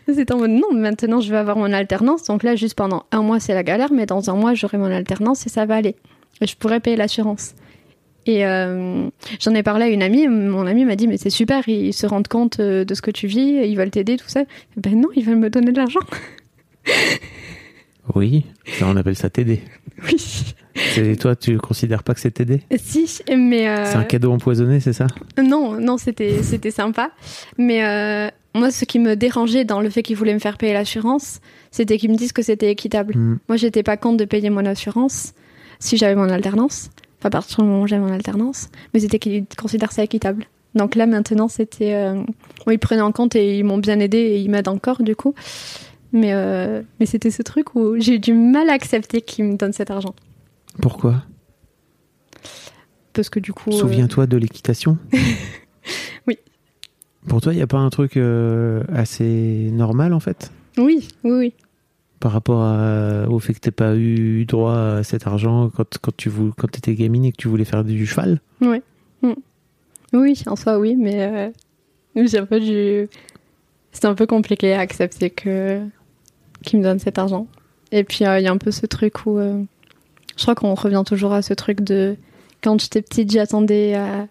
C'était en mode, non, maintenant, je vais avoir mon alternance. Donc là, juste pendant un mois, c'est la galère, mais dans un mois, j'aurai mon alternance et ça va aller. Et je pourrais payer l'assurance. Et j'en ai parlé à une amie. Mon amie m'a dit, mais c'est super, ils se rendent compte de ce que tu vis, ils veulent t'aider, tout ça. Ben non, ils veulent me donner de l'argent. Oui, ça, on appelle ça t'aider. Oui. C'est- Toi, tu considères pas que c'est t'aider Si, mais. euh, C'est un cadeau empoisonné, c'est ça? Non, non, c'était c'était sympa. Mais euh, moi, ce qui me dérangeait dans le fait qu'ils voulaient me faire payer l'assurance, c'était qu'ils me disent que c'était équitable. Hmm. Moi, j'étais pas contre de payer mon assurance si j'avais mon alternance. Enfin, à partir du moment où j'avais mon alternance. Mais c'était qu'ils considèrent ça équitable. Donc là, maintenant, c'était. Euh... bon, ils prenaient en compte et ils m'ont bien aidé et ils m'aident encore, du coup. Mais, euh, mais c'était ce truc où j'ai eu du mal à accepter qu'ils me donnent cet argent. Pourquoi? Parce que du coup. euh, Souviens-toi de l'équitation Oui. Pour toi, il n'y a pas un truc euh, assez normal, en fait? Oui, oui, oui. par rapport à- au fait que tu pas eu droit à cet argent quand, quand tu vou- quand étais gamine et que tu voulais faire du cheval? Ouais. Mm. Oui, en soi, oui, mais j'ai un peu du... c'est un peu compliqué à accepter que qu'ils me donnent cet argent. Et puis euh, il y a un peu ce truc où euh, je crois qu'on revient toujours à ce truc de quand j'étais petite, j'attendais à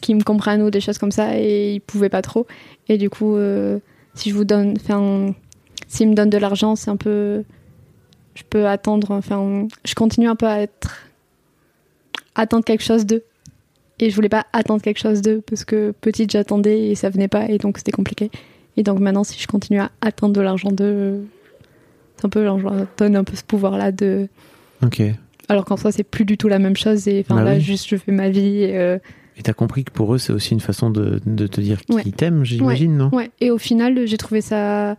qu'ils me comprennent ou des choses comme ça et ils pouvaient pas trop. Et du coup, euh, si je vous donne, enfin, s'ils me donnent de l'argent, c'est un peu, je peux attendre, enfin, je continue un peu à être attendre quelque chose d'eux. Et je voulais pas attendre quelque chose d'eux parce que petite j'attendais et ça venait pas et donc c'était compliqué. Et donc maintenant si je continue à attendre de l'argent c'est un peu genre, je leur donne un peu ce pouvoir là de. Ok. Alors qu'en soi c'est plus du tout la même chose et enfin Bah là oui. juste je fais ma vie. Et, euh, t'as compris que pour eux, c'est aussi une façon de, de te dire qu'ils Ouais. t'aiment, j'imagine, non? Ouais. Et au final j'ai trouvé ça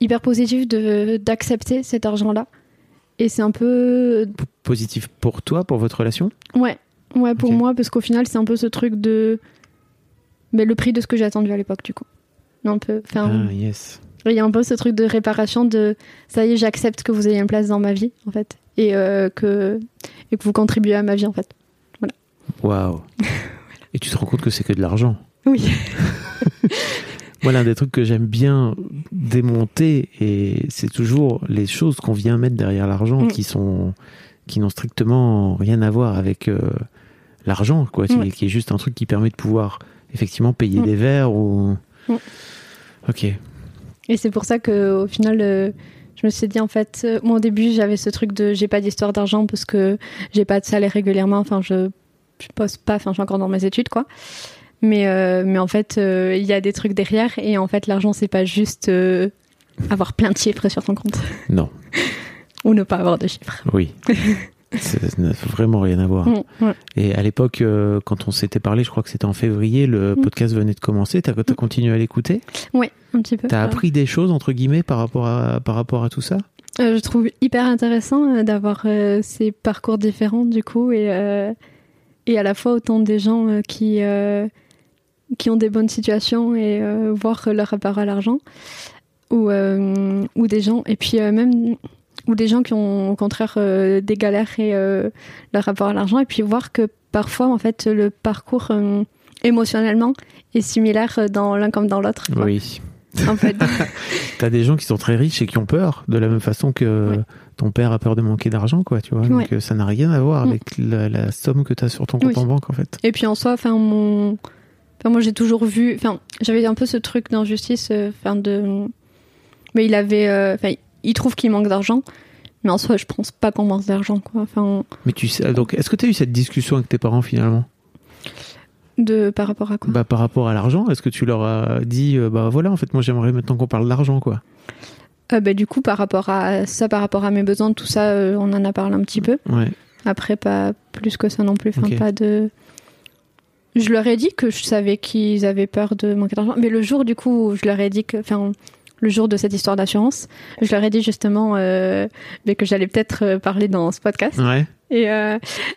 hyper positif de d'accepter cet argent là. Et c'est un peu P- Positif pour toi, pour votre relation? Ouais, ouais pour moi, parce qu'au final, c'est un peu ce truc de. Mais le prix de ce que j'ai attendu à l'époque, du coup. Un peu. Enfin, Ah, yes. il y a un peu ce truc de réparation de ça y est, j'accepte que vous ayez une place dans ma vie, en fait. Et, euh, que, et que vous contribuez à ma vie, en fait. Waouh. Et tu te rends compte que c'est que de l'argent. Oui. Moi, l'un des trucs que j'aime bien démonter, et c'est toujours les choses qu'on vient mettre derrière l'argent Mm. qui sont qui n'ont strictement rien à voir avec euh, l'argent, quoi. Qui, est juste un truc qui permet de pouvoir effectivement payer Mm. des verres ou. Ok. Et c'est pour ça que au final, euh, je me suis dit, en fait, euh, moi au début, j'avais ce truc de j'ai pas d'histoire d'argent parce que j'ai pas de salaire régulièrement. Enfin, je, je poste pas, enfin, je suis encore dans mes études, quoi. Mais, euh, mais en fait, il y a des trucs derrière. Et en fait, l'argent, c'est pas juste avoir plein de chiffres sur ton compte Non. ou ne pas avoir de chiffres. Oui. Ça n'a vraiment rien à voir. Mm, ouais. Et à l'époque, euh, quand on s'était parlé, je crois que c'était en février, le Mm. podcast venait de commencer. T'as as continué à l'écouter? Ouais, un petit peu. T'as Euh, appris des choses entre guillemets par rapport à par rapport à tout ça? Euh, je trouve hyper intéressant euh, d'avoir ces parcours différents du coup et, et à la fois autant des gens qui, qui ont des bonnes situations et voir leur rapport à l'argent ou, ou des gens et puis même ou des gens qui ont au contraire euh, des galères et euh, leur rapport à l'argent et puis voir que parfois en fait le parcours euh, émotionnellement est similaire dans l'un comme dans l'autre. Oui. en fait T'as des gens qui sont très riches et qui ont peur, de la même façon que ton père a peur de manquer d'argent, quoi, tu vois. Donc euh, ça n'a rien à voir Mm. avec la, la somme que t'as sur ton compte en banque, en fait. Et puis en soi, enfin mon, enfin moi j'ai toujours vu, enfin j'avais un peu ce truc d'injustice, euh, enfin de, mais il avait, euh, enfin il trouve qu'il manque d'argent, mais en soi je pense pas qu'on manque d'argent quoi. Enfin Mais tu sais, donc, est-ce que t'as eu cette discussion avec tes parents finalement? De par rapport à quoi? Bah par rapport à l'argent, est-ce que tu leur as dit euh, bah voilà en fait moi j'aimerais maintenant qu'on parle d'argent quoi? Euh, bah, du coup, par rapport à ça, par rapport à mes besoins, tout ça, euh, on en a parlé un petit peu. Ouais. Après, pas plus que ça non plus. Enfin, pas de. Je leur ai dit que je savais qu'ils avaient peur de manquer d'argent. Mais le jour, du coup, où je leur ai dit que. Enfin, le jour de cette histoire d'assurance, je leur ai dit justement euh, que j'allais peut-être euh, parler dans ce podcast. Ouais. Et euh,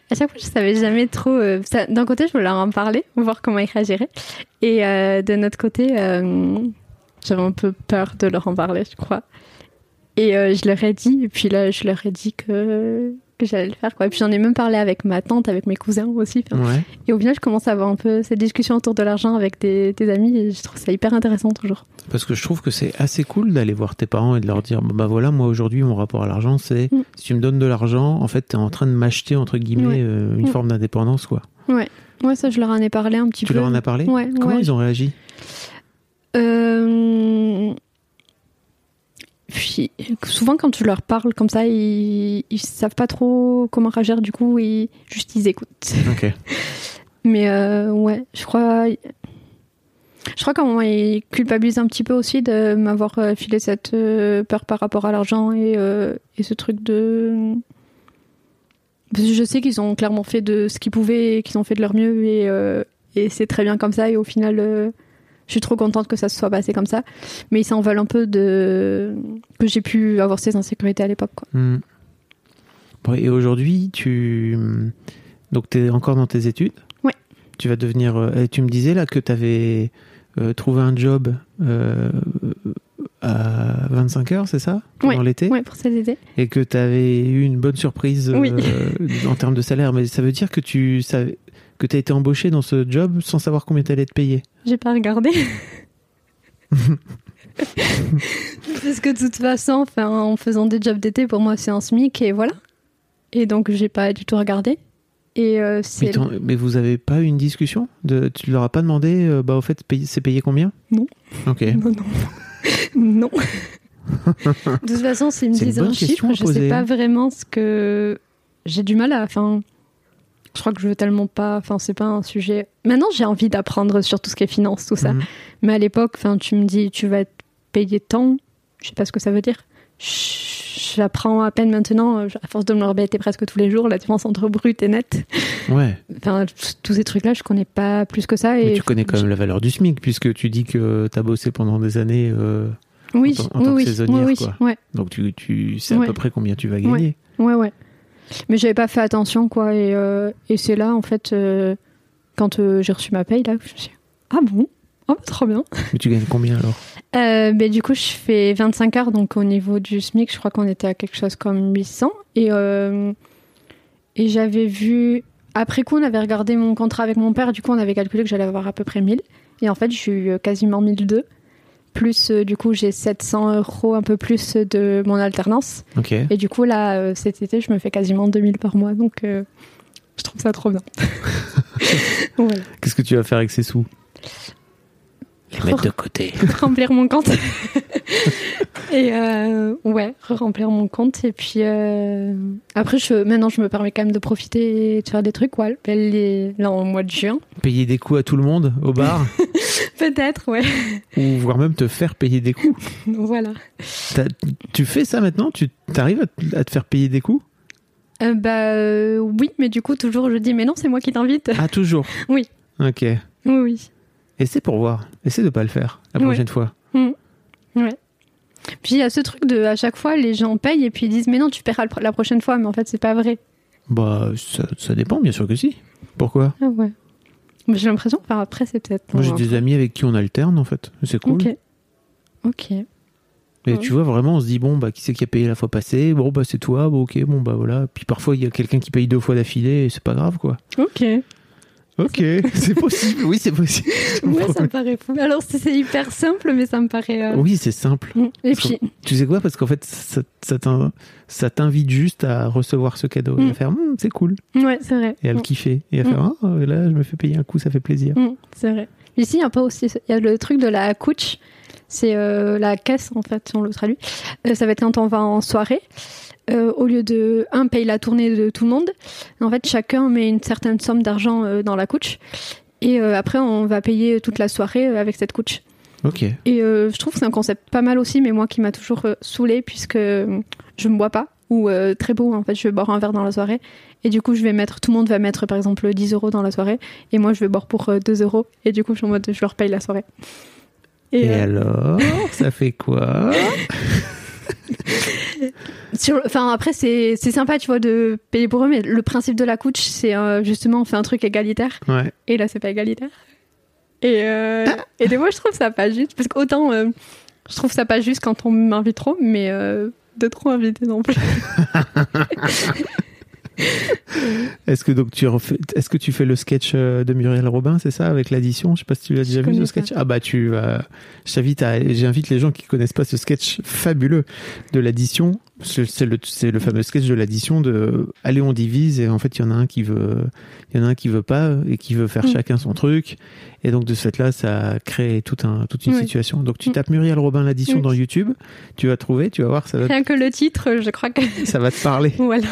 à chaque fois, je savais jamais trop. euh, D'un côté, je voulais leur en parler, voir comment ils réagiraient. Et de notre côté, j'avais un peu peur de leur en parler, je crois. Et je leur ai dit, et puis là, je leur ai dit que, que j'allais le faire. Quoi. Et puis j'en ai même parlé avec ma tante, avec mes cousins aussi. Ouais. Et au final, je commence à avoir un peu cette discussion autour de l'argent avec des, des amis, et je trouve ça hyper intéressant toujours. Parce que je trouve que c'est assez cool d'aller voir tes parents et de leur dire bah voilà moi aujourd'hui mon rapport à l'argent c'est Mm. si tu me donnes de l'argent en fait t'es en train de m'acheter entre guillemets Ouais. euh, une Mm. forme d'indépendance quoi. Ouais, ouais, ça, je leur en ai parlé un petit Tu peu. leur en as parlé Ouais, Comment ils ont réagi? Euh, Puis souvent quand tu leur parles comme ça, ils, ils savent pas trop comment réagir. Du coup, ils juste ils écoutent. Ok. Mais euh, ouais, je crois, je crois qu'à un moment ils culpabilisent un petit peu aussi de m'avoir euh, filé cette euh, peur par rapport à l'argent et, euh, et ce truc de. Parce que je sais qu'ils ont clairement fait de ce qu'ils pouvaient, et qu'ils ont fait de leur mieux et, euh, et c'est très bien comme ça. Et au final, je suis trop contente que ça se soit passé comme ça. Mais ils s'en veulent un peu de que j'ai pu avoir ces insécurités à l'époque. quoi. Mm. Bon, et aujourd'hui tu donc t'es encore dans tes études? Ouais. Tu vas devenir euh, tu me disais là que t'avais euh, trouvé un job euh, à 25 heures c'est ça? Pendant Ouais. l'été? Ouais, pour cet été. et que tu avais eu une bonne surprise euh, Oui. en termes de salaire. Mais ça veut dire que tu savais que tu as été embauché dans ce job sans savoir combien tu allais te payer. J'ai pas regardé. Parce que de toute façon, enfin, en faisant des jobs d'été, pour moi, c'est un SMIC et voilà. Et donc, j'ai pas du tout regardé. Et euh, Mais, vous avez pas eu une discussion de, Tu leur as pas demandé, euh, bah au fait, c'est payé combien? Non. Ok. Non, non. non. de toute façon, s'ils me C'est une disent un chiffre, je sais pas hein. vraiment ce que. J'ai du mal à. Enfin. Je crois que je veux tellement pas. Enfin, c'est pas un sujet. Maintenant, j'ai envie d'apprendre sur tout ce qui est finance, tout ça. Mhm. Mais à l'époque, enfin, tu me dis, tu vas être payé tant, je sais pas ce que ça veut dire. J'apprends à peine maintenant, euh, à force de me le répéter presque tous les jours, la différence entre brut et net. Ouais. Enfin, tous ces trucs-là, je connais pas plus que ça. Mais Et tu connais quand même la valeur du SMIC puisque tu dis que tu as bossé pendant des années. euh, oui, en oui, tant que oui, saisonnière, oui, quoi. ouais, donc tu, tu sais à peu près combien tu vas gagner. ouais, ouais. Mais j'avais pas fait attention, quoi. Et, euh, et c'est là, en fait, euh, quand euh, j'ai reçu ma paye, là, que je me suis dit, ah bon? Ah, bah, trop bien. Mais tu gagnes combien alors? Euh, ben, du coup, je fais 25 heures, donc au niveau du SMIC, je crois qu'on était à quelque chose comme 800. Et, euh, et j'avais vu. Après coup, on avait regardé mon contrat avec mon père, du coup, on avait calculé que j'allais avoir à peu près 1000. Et en fait, j'ai eu quasiment 1002. Plus, euh, du coup, j'ai 700 euros, un peu plus de mon alternance. Ok. Et du coup, là, euh, cet été, je me fais quasiment 2000 par mois. Donc, euh, je trouve ça trop bien. voilà. Qu'est-ce que tu vas faire avec ces sous? Les mettre de côté. remplir mon compte. et euh, ouais, remplir mon compte. Et puis euh, après, je, maintenant, je me permets quand même de profiter et de faire des trucs. Ouais, les, là, en mois de juin. Payer des coups à tout le monde au bar Peut-être, ouais. ou voire même te faire payer des coups. voilà. Tu fais ça maintenant? Tu arrives à, te- à te faire payer des coups? Euh, bah euh, oui, mais du coup, toujours, je dis, mais non, c'est moi qui t'invite. Ah, toujours? Oui. Ok. oui, oui. Essaie pour voir. Essaie de pas le faire la Ouais. prochaine fois. Ouais. Puis il y a ce truc de, à chaque fois, les gens payent et puis ils disent, mais non, tu paieras la prochaine fois, mais en fait, c'est pas vrai. Bah, ça, ça dépend, bien sûr que si. Pourquoi? Ah ouais. Mais J'ai l'impression que par après, c'est peut-être. Moi, j'ai des amis avec qui on alterne, en fait. C'est cool. Ok. Ok. Et Ouais. tu vois, vraiment, on se dit, bon, bah, qui c'est qui a payé la fois passée? Bon, bah, c'est toi. Bon, ok, bon, bah, voilà. Puis parfois, il y a quelqu'un qui paye deux fois d'affilée et c'est pas grave, quoi. Ok. Ok, c'est possible. Oui, c'est possible. Ouais, ça me paraît fou. Alors, c'est hyper simple, mais ça me paraît. euh, Oui, c'est simple. mm. Et puis, Tu sais quoi Parce qu'en fait, ça, ça t'in- ça t'invite juste à recevoir ce cadeau et Mm. à faire Hum, c'est cool ouais, c'est vrai. et à le Mm. kiffer et à Mm. faire ah là je me fais payer un coup ça fait plaisir. Mm, c'est vrai. Ici, il y a pas aussi. Il y a le truc de la couch. C'est euh, la caisse, en fait, si on le traduit. Euh, ça va être quand on va en soirée. Euh, au lieu de un paye la tournée de tout le monde, en fait chacun met une certaine somme d'argent dans la couch Et après, on va payer toute la soirée avec cette couche. Ok. Et je trouve que c'est un concept pas mal aussi, mais moi qui m'a toujours saoulé puisque je ne bois pas ou euh, très beau en fait, je vais boire un verre dans la soirée. Et du coup, je vais mettre, tout le monde va mettre par exemple 10 euros dans la soirée, et moi je vais boire pour euh, 2 euros. Et du coup, je suis en mode, je leur paye la soirée. Et, euh, alors, ça fait quoi enfin après c'est c'est sympa tu vois de payer pour eux, mais le principe de la couche c'est euh, justement on fait un truc égalitaire. Ouais. Et là, c'est pas égalitaire. Et, euh, et des fois, je trouve ça pas juste. Parce qu'autant, euh, je trouve ça pas juste quand on m'invite trop, mais de trop inviter non plus. Est-ce que donc tu refais, est-ce que tu fais le sketch euh, de Muriel Robin, c'est ça, avec l'addition? Je sais pas si tu l'as déjà vu ce sketch. Ah bah tu, vas- je t'invite à, j'invite les gens qui connaissent pas ce sketch fabuleux de l'addition. C'est le, fameux sketch de l'addition de, allez on divise et en fait il y en a un qui veut, il y en a un qui veut pas et qui veut faire Mm. chacun son truc. Et donc de ce fait-là, ça crée tout un, toute une Oui. situation. Donc tu Mm. tapes Muriel Robin l'addition Oui. dans YouTube, tu vas trouver, tu vas voir, ça va, Rien que le titre, je crois que. ça va te parler. voilà.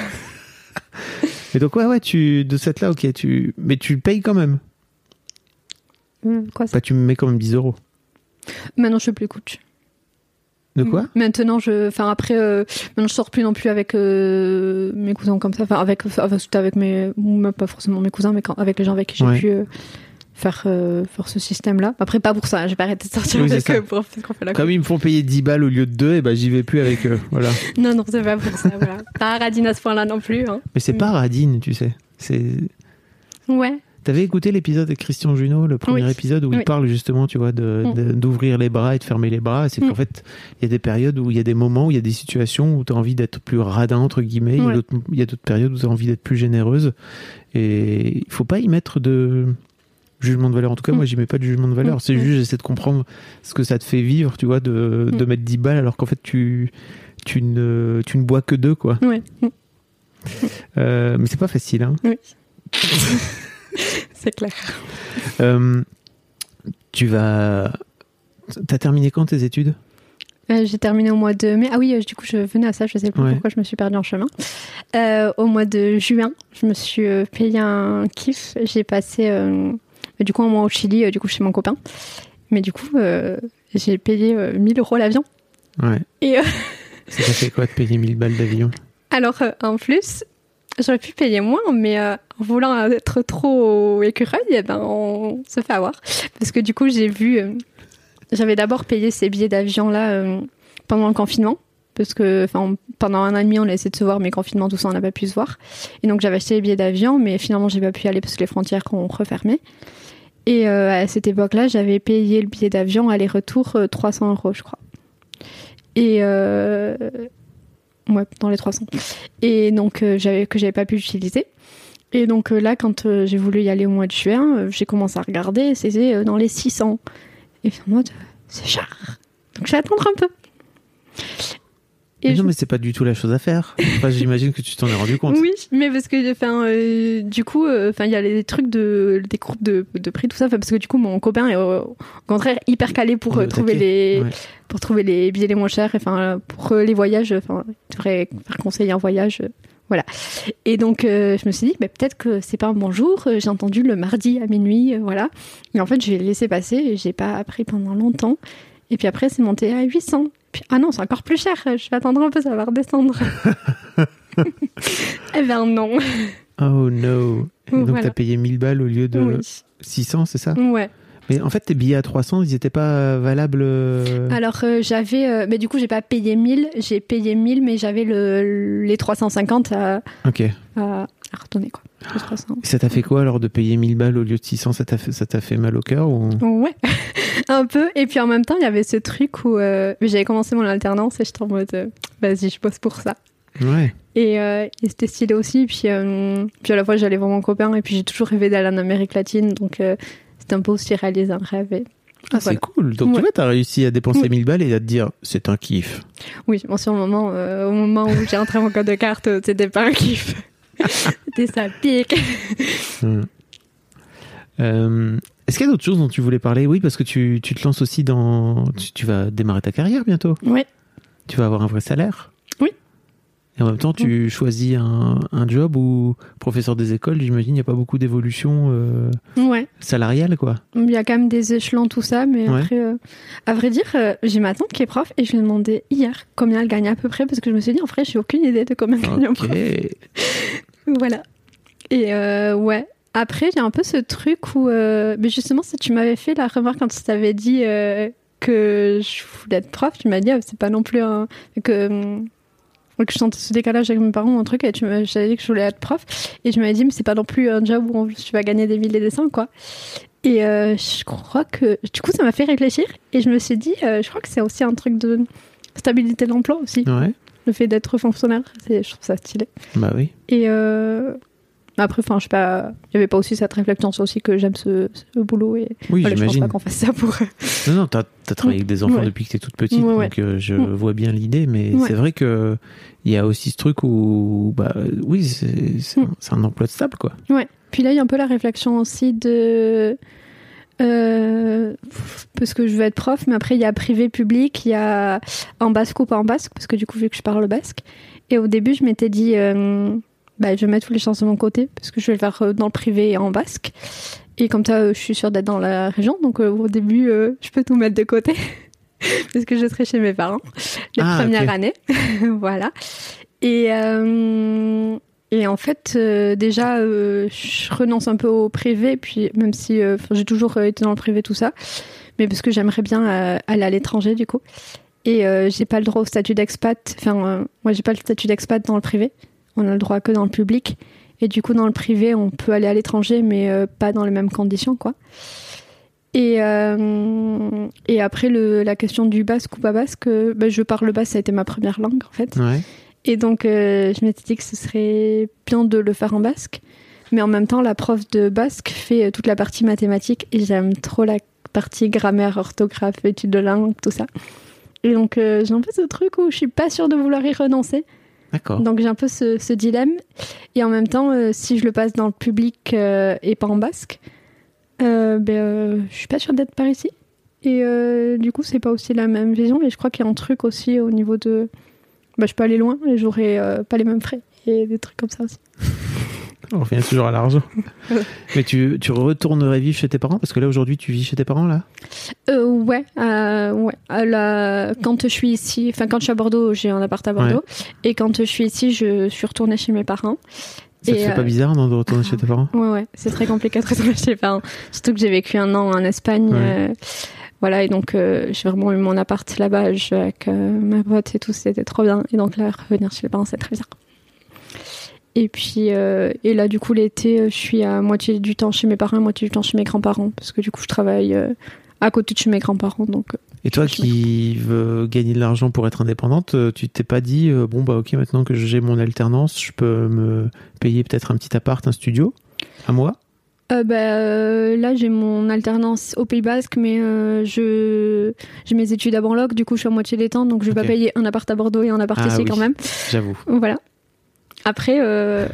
Et donc ouais ouais, tu de cette là, ok, tu, mais tu payes quand même. Quoi ça Bah, tu me mets quand même 10 euros. Maintenant, je suis plus coach. De quoi? Maintenant, je. Enfin, après, euh, maintenant, je sors plus non plus avec euh, mes cousins comme ça. Enfin, avec, c'était avec mes. Même pas forcément mes cousins, mais quand, avec les gens avec qui j'ai Ouais. pu. euh, Faire, euh, faire ce système-là. Après, pas pour ça, hein, j'ai pas arrêté de sortir Oui, avec eux pour parce qu'on fait la Comme ils me font payer 10 balles au lieu de 2, et ben j'y vais plus avec eux. Voilà. Non, non, c'est pas pour ça, voilà. Pas radine à ce point-là non plus. Hein. Mais c'est pas radine, tu sais. C'est. Ouais. T'avais écouté l'épisode de Christian Junot, le premier Oui. épisode où il parle justement, tu vois, Mm. d'ouvrir les bras et de fermer les bras. C'est qu'en Mm. fait, il y a des périodes où il y a des moments, où il y a des situations où tu as envie d'être plus radin, entre guillemets. Il y a Ouais. d'autres- Il y a d'autres périodes où tu as envie d'être plus généreuse. Et il faut pas y mettre de jugement de valeur. En tout cas, Mm. moi, j'y mets pas de jugement de valeur. Mm. C'est Mm. juste, j'essaie de comprendre ce que ça te fait vivre, tu vois, de, de Mm. mettre 10 balles alors qu'en fait, tu, tu, ne, tu ne bois que deux, quoi. Ouais. Euh, mais c'est pas facile, hein. Oui. c'est clair. Euh, tu vas. T'as terminé quand tes études? Euh, j'ai terminé au mois de mai. Ah oui, euh, du coup, je venais à ça, je sais plus Ouais. pourquoi je me suis perdue en chemin. Euh, au mois de juin, je me suis payé un kiff. J'ai passé, euh, du coup, un mois au Chili, euh, du coup, chez mon copain. Mais du coup, euh, j'ai payé euh, 1000 euros l'avion. Ouais. Et euh, Ça fait quoi de payer 1000 balles d'avion? Alors, euh, en plus, j'aurais pu payer moins, mais euh, en voulant être trop écureuil, eh ben, on se fait avoir. Parce que du coup, j'ai vu. euh, J'avais d'abord payé ces billets d'avion là euh, pendant le confinement. Parce que pendant un an et demi, on a essayé de se voir, mais confinement, tout ça, on n'a pas pu se voir. Et donc, j'avais acheté les billets d'avion, mais finalement, j'ai pas pu y aller parce que les frontières ont refermé. Et euh, à cette époque-là, j'avais payé le billet d'avion aller-retour euh, 300 euros, je crois. Et euh, ouais, dans les 300. Et donc, euh, j'avais que j'avais pas pu utiliser. Et donc euh, là, quand euh, j'ai voulu y aller au mois de juin, euh, j'ai commencé à regarder, c'était euh, dans les 600. Et en mode, euh, c'est cher. Donc, je vais attendre un peu. Mais Et Non, je- mais c'est pas du tout la chose à faire. Enfin, J'imagine que tu t'en es rendu compte. Oui, mais parce que enfin euh, du coup euh, enfin il y a les trucs de des groupes de, de prix tout ça parce que du coup mon copain est au, au contraire hyper calé pour euh, trouver les Ouais. pour trouver les billets les moins chers enfin pour les voyages enfin il devrait faire conseiller un voyage voilà et donc euh, je me suis dit bah, peut-être que c'est pas un bon jour j'ai entendu le mardi à minuit euh, voilà et en fait je l'ai laissé passer et j'ai pas pris pendant longtemps et puis après c'est monté à 800 puis, ah non c'est encore plus cher je vais attendre un peu ça va redescendre eh ben non Oh no. Et donc Voilà. t'as payé 1000 balles au lieu de Oui. 600, c'est ça? Ouais. Mais en fait, tes billets à 300, ils étaient pas valables. euh, Alors euh, j'avais, euh, mais du coup j'ai pas payé 1000, j'ai payé 1000, mais j'avais le, les 350 à, à, à redonner quoi. Les 300. ça t'a fait quoi alors de payer 1000 balles au lieu de 600 Ça t'a fait, ça t'a fait mal au cœur ou... Ouais, un peu. Et puis en même temps il y avait ce truc où euh, j'avais commencé mon alternance et j'étais en mode, euh, vas-y je bosse pour ça. Ouais. Et, euh, et c'était stylé aussi. Puis, euh, puis à la fois j'allais voir mon copain et puis j'ai toujours rêvé d'aller en Amérique latine, donc c'était un peu aussi réaliser un rêve. et- Ah, voilà. c'est cool. Donc tu Ouais. vois, t'as réussi à dépenser Oui. 1000 balles et à te dire, c'est un kiff. Oui, bon, sur le moment, euh, au moment où j'ai entré mon code de carte, euh, c'était pas un kiff. c'était ça pique. Hmm. Euh, Est-ce qu'il y a d'autres choses dont tu voulais parler? Oui, parce que tu, tu te lances aussi dans. Tu, tu vas démarrer ta carrière bientôt. Ouais. Tu vas avoir un vrai salaire. Et en même temps, tu choisis un, un job où professeur des écoles, j'imagine, il n'y a pas beaucoup d'évolution euh, Ouais. salariale, quoi. Il y a quand même des échelons, tout ça, mais Ouais. après, euh, à vrai dire, euh, j'ai ma tante qui est prof et je lui ai demandé hier combien elle gagne à peu près parce que je me suis dit, en vrai, j'ai aucune idée de combien elle gagne un prof. Voilà. Et ouais. Après, j'ai un peu ce truc où. mais justement, si tu m'avais fait la remarque quand tu t'avais dit que je voulais être prof, tu m'as dit, ah, c'est pas non plus un. que. Que je sentais ce décalage avec mes parents ou un truc, et tu m'as j'avais dit que je voulais être prof. Et je m'avais dit, mais c'est pas non plus un job où on- tu vas gagner des milliers des cents, quoi. Et euh, je crois que. Du coup, ça m'a fait réfléchir, et je me suis dit, euh, je crois que c'est aussi un truc de stabilité de l'emploi aussi. Ouais. Le fait d'être fonctionnaire, je trouve ça stylé. Bah oui. Et euh, après, enfin, je sais pas, avait pas aussi cette réflexion c'est aussi que j'aime ce, ce boulot et Oui, voilà, je pense pas qu'on fasse ça pour. Non, non, t'as as travaillé avec des enfants Ouais. depuis que t'es toute petite, Ouais, donc euh, je Mm. vois bien l'idée, mais c'est vrai que il y a aussi ce truc où, bah oui, c'est un, Mm. c'est un emploi stable, quoi. Ouais. Puis là, il y a un peu la réflexion aussi de. Euh, parce que je veux être prof, mais après il y a privé, public, il y a en basque ou pas en basque, parce que du coup, vu que je parle basque. Et au début, je m'étais dit, euh, bah, je vais mettre toutes les chances de mon côté, parce que je vais le faire euh, dans le privé et en basque. Et comme ça, euh, je suis sûre d'être dans la région, donc euh, au début, je peux tout mettre de côté, parce que je serai chez mes parents Ah, premières ok. années. voilà. Et, euh, et en fait, euh, déjà, euh, je renonce un peu au privé, puis même si j'ai toujours été dans le privé, tout ça, mais parce que j'aimerais bien aller à l'étranger, du coup. Et euh, j'ai pas le droit au statut d'expat. Enfin, euh, moi, j'ai pas le statut d'expat dans le privé. On a le droit que dans le public. Et du coup, dans le privé, on peut aller à l'étranger, mais euh, pas dans les mêmes conditions, quoi. Et, euh, et après, le, la question du basque ou pas basque, euh, bah, je parle basque, ça a été ma première langue, en fait. Ouais. Et donc, euh, je m'étais dit que ce serait bien de le faire en basque. Mais en même temps, la prof de basque fait toute la partie mathématique et j'aime trop la partie grammaire, orthographe, études de langue, tout ça. Et donc, euh, j'ai un peu ce truc où je suis pas sûre de vouloir y renoncer. Donc, j'ai un peu ce, dilemme. Et en même temps, euh, si je le passe dans le public euh, et pas en basque, euh, ben, euh, je suis pas sûre d'être par ici. Et du coup, c'est pas aussi la même vision. Et je crois qu'il y a un truc aussi au niveau de. Bah, je peux aller loin et j'aurai pas les mêmes frais. Et des trucs comme ça aussi. On revient toujours à l'argent. mais tu, tu retournerais vivre chez tes parents? Parce que là aujourd'hui tu vis chez tes parents là? Euh, ouais, euh, ouais. La- Quand je suis ici, enfin quand je suis à Bordeaux, j'ai un appart à Bordeaux. Et quand je suis ici, je suis retournée chez mes parents. Ça te fait pas euh, bizarre non, de retourner chez tes parents? Ouais, ouais, c'est très compliqué de retourner chez les parents. Surtout que j'ai vécu un an en Espagne. Ouais. euh, voilà, et donc euh, j'ai vraiment eu mon appart là-bas avec euh, ma pote et tout, c'était trop bien. Et donc là, revenir chez les parents, c'est très bizarre. Et puis, euh, et là, du coup, l'été, euh, je suis à moitié du temps chez mes parents, à moitié du temps chez mes grands-parents, parce que du coup, je travaille euh, à côté de chez mes grands-parents. Donc, Et toi qui veux gagner de l'argent pour être indépendante, tu t'es pas dit euh, bon bah ok maintenant que j'ai mon alternance, je peux me payer peut-être un petit appart, un studio à moi? Euh, bah, euh, là, j'ai mon alternance au Pays Basque, mais euh, je j'ai mes études à Banloc, du coup, je suis à moitié des temps, donc je vais pas payer un appart à Bordeaux et un appart Ah ici oui. quand même. J'avoue. Voilà. Après, euh,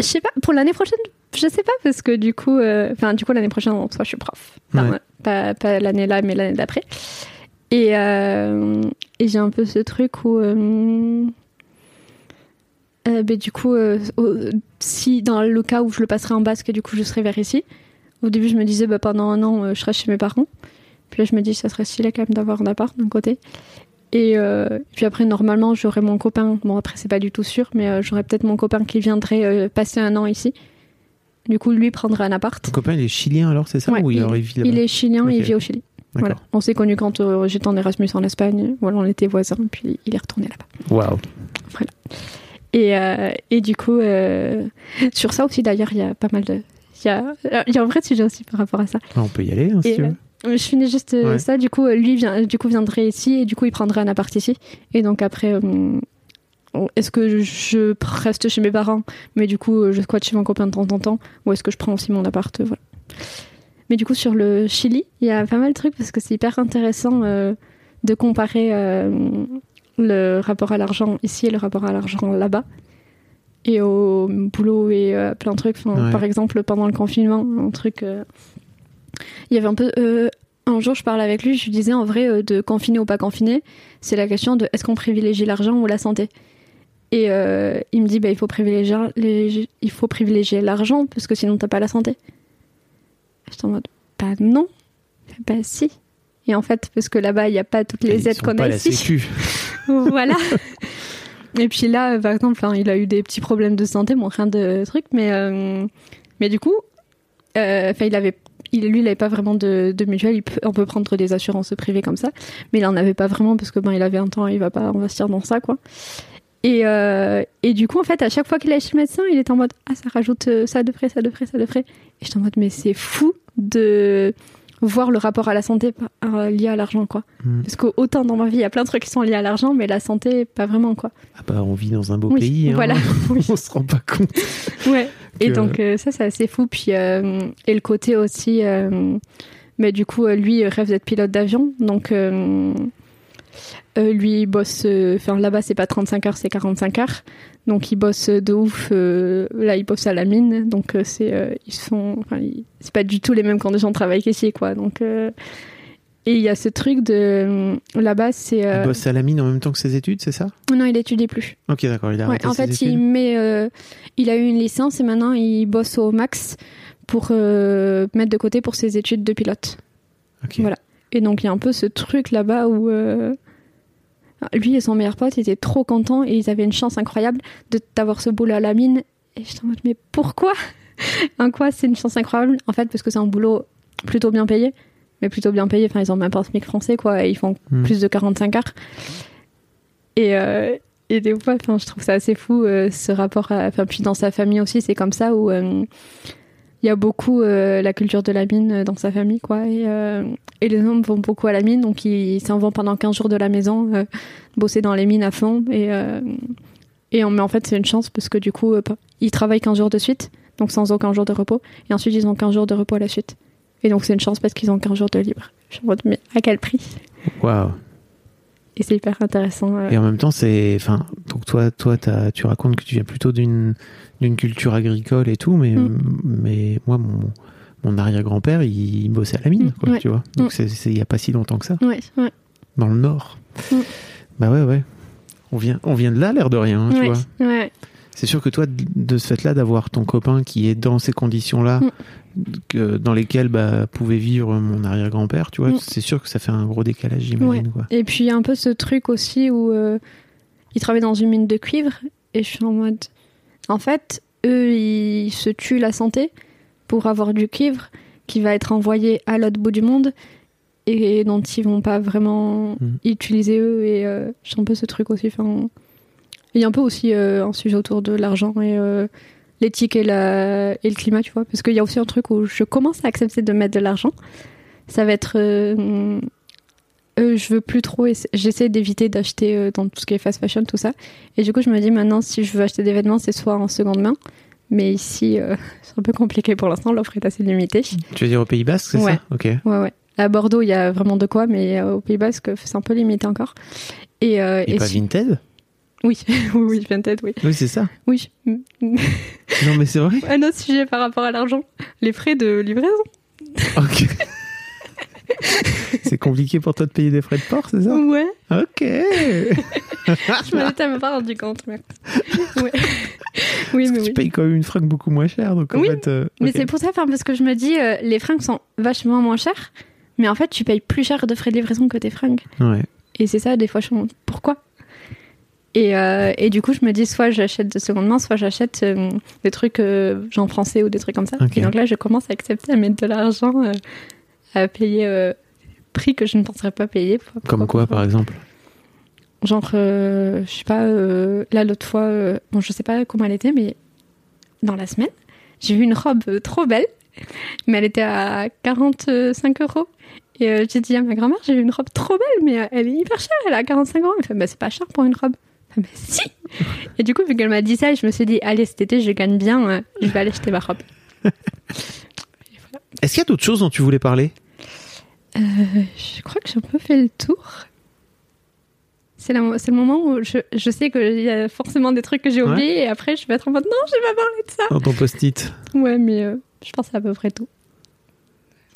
je sais pas, pour l'année prochaine, je sais pas, parce que du coup, euh, enfin, du coup, l'année prochaine, en soi, je suis prof. Enfin, Ouais. Pas, pas l'année là, mais l'année d'après. Et, euh, et j'ai un peu ce truc où. ben, du coup, si dans le cas où je le passerai en basque, du coup, je serai vers ici. Au début, je me disais, bah, pendant un an, je serai chez mes parents. Puis là, je me dis, ça serait stylé quand même d'avoir un appart d'un côté. Et euh, puis après, normalement, j'aurai mon copain. Bon, après, c'est pas du tout sûr, mais euh, j'aurai peut-être mon copain qui viendrait euh, passer un an ici. Du coup, lui prendrait un appart. Ton copain il est chilien alors c'est ça? Ouais, ou il, il- alors, il vit là-bas? Il est chilien et il vit au Chili. Voilà. On s'est connus quand euh, j'étais en Erasmus en Espagne. Voilà, on était voisins, puis il est retourné là-bas. Waouh. Et, et du coup, sur ça aussi, d'ailleurs, il y a pas mal de. Il y a, il y a un vrai sujet aussi par rapport à ça. Ah, on peut y aller hein, si Et, tu veux. Euh, Je finis juste euh, Ouais. ça. Du coup, euh, lui vient, du coup, viendrait ici et du coup, il prendrait un appart ici. Et donc après, euh, est-ce que je reste chez mes parents, mais du coup, je squatte chez mon copain de temps en temps, ou est-ce que je prends aussi mon appart Voilà. Mais du coup, sur le Chili, il y a pas mal de trucs parce que c'est hyper intéressant euh, de comparer euh, le rapport à l'argent ici et le rapport à l'argent là-bas. Et au boulot et plein de trucs. Enfin, Ouais. Par exemple, pendant le confinement, un truc. Il y avait un peu. euh, un jour, je parlais avec lui, je lui disais en vrai, euh, de confiner ou pas confiner, c'est la question de est-ce qu'on privilégie l'argent ou la santé Et euh, il me dit, bah, il faut privilégier, les- il faut privilégier l'argent parce que sinon t'as pas la santé. J'étais en mode, bah non, bah si. Et en fait, parce que là-bas, il n'y a pas toutes les aides qu'on a ici. voilà. Et puis là, par exemple, enfin, il a eu des petits problèmes de santé, bon, rien de truc, mais, euh, mais du coup, euh, il avait, il, lui, il n'avait pas vraiment de, de mutuelle. On peut prendre des assurances privées comme ça, mais il en avait pas vraiment parce que ben, il avait un temps, il va pas investir dans ça, quoi. Et, euh, et du coup, en fait, à chaque fois qu'il allait chez le médecin, il était en mode Ah, ça rajoute euh, ça de frais, ça de frais, ça de frais. Et j'étais en mode Mais c'est fou de voir le rapport à la santé euh, lié à l'argent, quoi. Mm. Parce qu'autant dans ma vie, il y a plein de trucs qui sont liés à l'argent, mais la santé, pas vraiment, quoi. Ah bah, on vit dans un beau Oui, pays. hein. voilà. Oui. on se rend pas compte. Ouais. Et donc, euh, ça, c'est assez fou. Puis, euh, et le côté aussi, euh, mais du coup, lui rêve d'être pilote d'avion. Donc, lui, bosse, enfin, là-bas, c'est pas 35 heures, c'est 45 heures. Donc, il bosse de ouf. euh, là, il bosse à la mine. Donc, euh, c'est, euh, ils sont, enfin, ils- c'est pas du tout les mêmes conditions de travail qu'ici, quoi. Donc, et il y a ce truc de, là-bas, c'est. Il bosse à la mine en même temps que ses études, c'est ça? Non, il étudie plus. Ok, d'accord, il a Ouais, en ses fait, il met, il a eu une licence et maintenant il bosse au max pour mettre de côté pour ses études de pilote. Ok. voilà. Et donc il y a un peu ce truc là-bas où lui et son meilleur pote étaient trop contents et ils avaient une chance incroyable de d'avoir ce boulot à la mine. Et j'étais en mode mais pourquoi En quoi c'est une chance incroyable? En fait parce que c'est un boulot plutôt bien payé, mais plutôt bien payé. Enfin ils ont même pas un SMIC français quoi. Et ils font Hmm. plus de 45 heures. Et euh, et des fois, enfin, je trouve ça assez fou euh, ce rapport. À, enfin, puis dans sa famille aussi, c'est comme ça où euh, il y a beaucoup euh, la culture de la mine euh, dans sa famille, quoi. Et, euh, et les hommes vont beaucoup à la mine, donc ils s'en vont pendant 15 jours de la maison, bosser dans les mines à fond. Et, mais en fait, c'est une chance parce que du coup, ils travaillent 15 jours de suite, donc sans aucun jour de repos. Et ensuite, ils ont 15 jours de repos à la suite. Et donc, c'est une chance parce qu'ils ont 15 jours de libre. Je en mode, mais à quel prix Waouh. Et c'est hyper intéressant. euh. Et en même temps, c'est. Enfin, donc toi, toi tu racontes que tu viens plutôt d'une d'une culture agricole et tout, mais, Mm. mais moi, mon, mon arrière-grand-père, il, bossait à la mine, quoi, ouais. tu vois. Donc, Mm. c'est il n'y a pas si longtemps que ça, Ouais, ouais. dans le Nord. Mm. Bah ouais, ouais. On vient, on vient de là, l'air de rien, hein, tu vois. ouais. C'est sûr que toi, de- ce fait-là, d'avoir ton copain qui est dans ces conditions-là, Mm. que- dans lesquelles bah, pouvait vivre mon arrière-grand-père, tu vois, Mm. c'est sûr que ça fait un gros décalage, j'imagine. Et puis il y a un peu ce truc aussi où euh, ils travaillent dans une mine de cuivre et je suis en mode. En fait, eux, ils se tuent la santé pour avoir du cuivre qui va être envoyé à l'autre bout du monde et dont ils vont pas vraiment Mm. utiliser eux. Et euh, j'ai un peu ce truc aussi. Enfin, il y a un peu aussi euh, un sujet autour de l'argent et euh, l'éthique et, la, et le climat, tu vois. Parce qu'il y a aussi un truc où je commence à accepter de mettre de l'argent. Ça va être. euh, euh, je veux plus trop. essa- J'essaie d'éviter d'acheter euh, dans tout ce qui est fast fashion, tout ça. Et du coup, je me dis maintenant, si je veux acheter des vêtements, c'est soit en seconde main. Mais ici, c'est un peu compliqué pour l'instant. L'offre est assez limitée. Tu veux dire au Pays Basque, c'est Ouais. ça Ok. Ouais, ouais. À Bordeaux, il y a vraiment de quoi, mais au Pays Basque, c'est un peu limité encore. Et, euh, Et, pas si- Vinted? Oui, oui, oui, Vinted, oui. Oui, c'est ça. Oui. Non, mais c'est vrai. Un autre sujet par rapport à l'argent. Les frais de livraison. Ok. c'est compliqué pour toi de payer des frais de port, c'est ça? Ouais. Ok. Je m'en étais même pas rendu compte. Ouais. Oui, mais tu oui. payes quand même une fringue beaucoup moins chère, donc en Oui, fait. euh, Mais c'est pour ça, parce que je me dis, euh, les fringues sont vachement moins chères, mais en fait, tu payes plus cher de frais de livraison que tes fringues. Ouais. Et c'est ça, des fois, je me demande pourquoi et, euh, et du coup, je me dis, soit j'achète de seconde main, soit j'achète euh, des trucs euh, genre français ou des trucs comme ça. Et donc là, je commence à accepter à mettre de l'argent, euh, à payer prix que je ne penserais pas payer. Pourquoi- Comme pourquoi quoi, par exemple? Genre, je sais pas, là l'autre fois, bon, je sais pas comment elle était, mais dans la semaine, j'ai vu une robe trop belle, mais elle était à 45 euros. Et j'ai dit à ma grand-mère, j'ai vu une robe trop belle, mais elle est hyper chère, elle est à 45 euros. Elle fait, bah c'est pas cher pour une robe. Ah, si Et du coup, vu qu'elle m'a dit ça, je me suis dit, allez, cet été, je gagne bien, euh, je vais aller acheter ma robe. Est-ce qu'il y a d'autres choses dont tu voulais parler? Euh, je crois que j'ai un peu fait le tour. C'est le moment où je, je sais qu'il y a forcément des trucs que j'ai Ouais. oubliés et après je vais être en mode non, j'ai pas parlé de ça. dans ton post-it Ouais, mais euh, je pense c'est à peu près tout.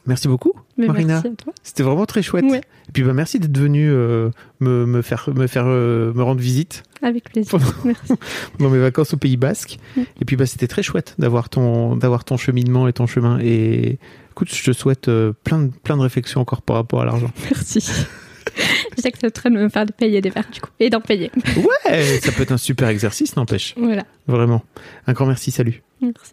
Merci beaucoup, Mais Marina. C'était vraiment très chouette. Ouais. Et puis bah, merci d'être venu euh, me, me faire me faire euh, me rendre visite Avec plaisir. Pendant- Merci. dans mes vacances au Pays Basque. Et puis bah c'était très chouette d'avoir ton d'avoir ton cheminement et ton chemin. Et écoute, je te souhaite euh, plein de plein de réflexions encore par rapport à l'argent. Merci. Je sais que c'est en train de me faire de payer des verres du coup. Et d'en payer. Ouais, ça peut être un super exercice, n'empêche. Voilà. Vraiment. Un grand merci, salut. Merci.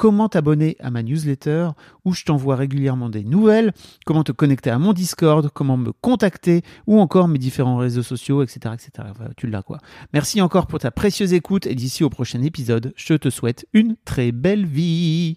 comment t'abonner à ma newsletter où je t'envoie régulièrement des nouvelles, comment te connecter à mon Discord, comment me contacter ou encore mes différents réseaux sociaux, etc. etc. Tu l'as quoi. Merci encore pour ta précieuse écoute et d'ici au prochain épisode, je te souhaite une très belle vie.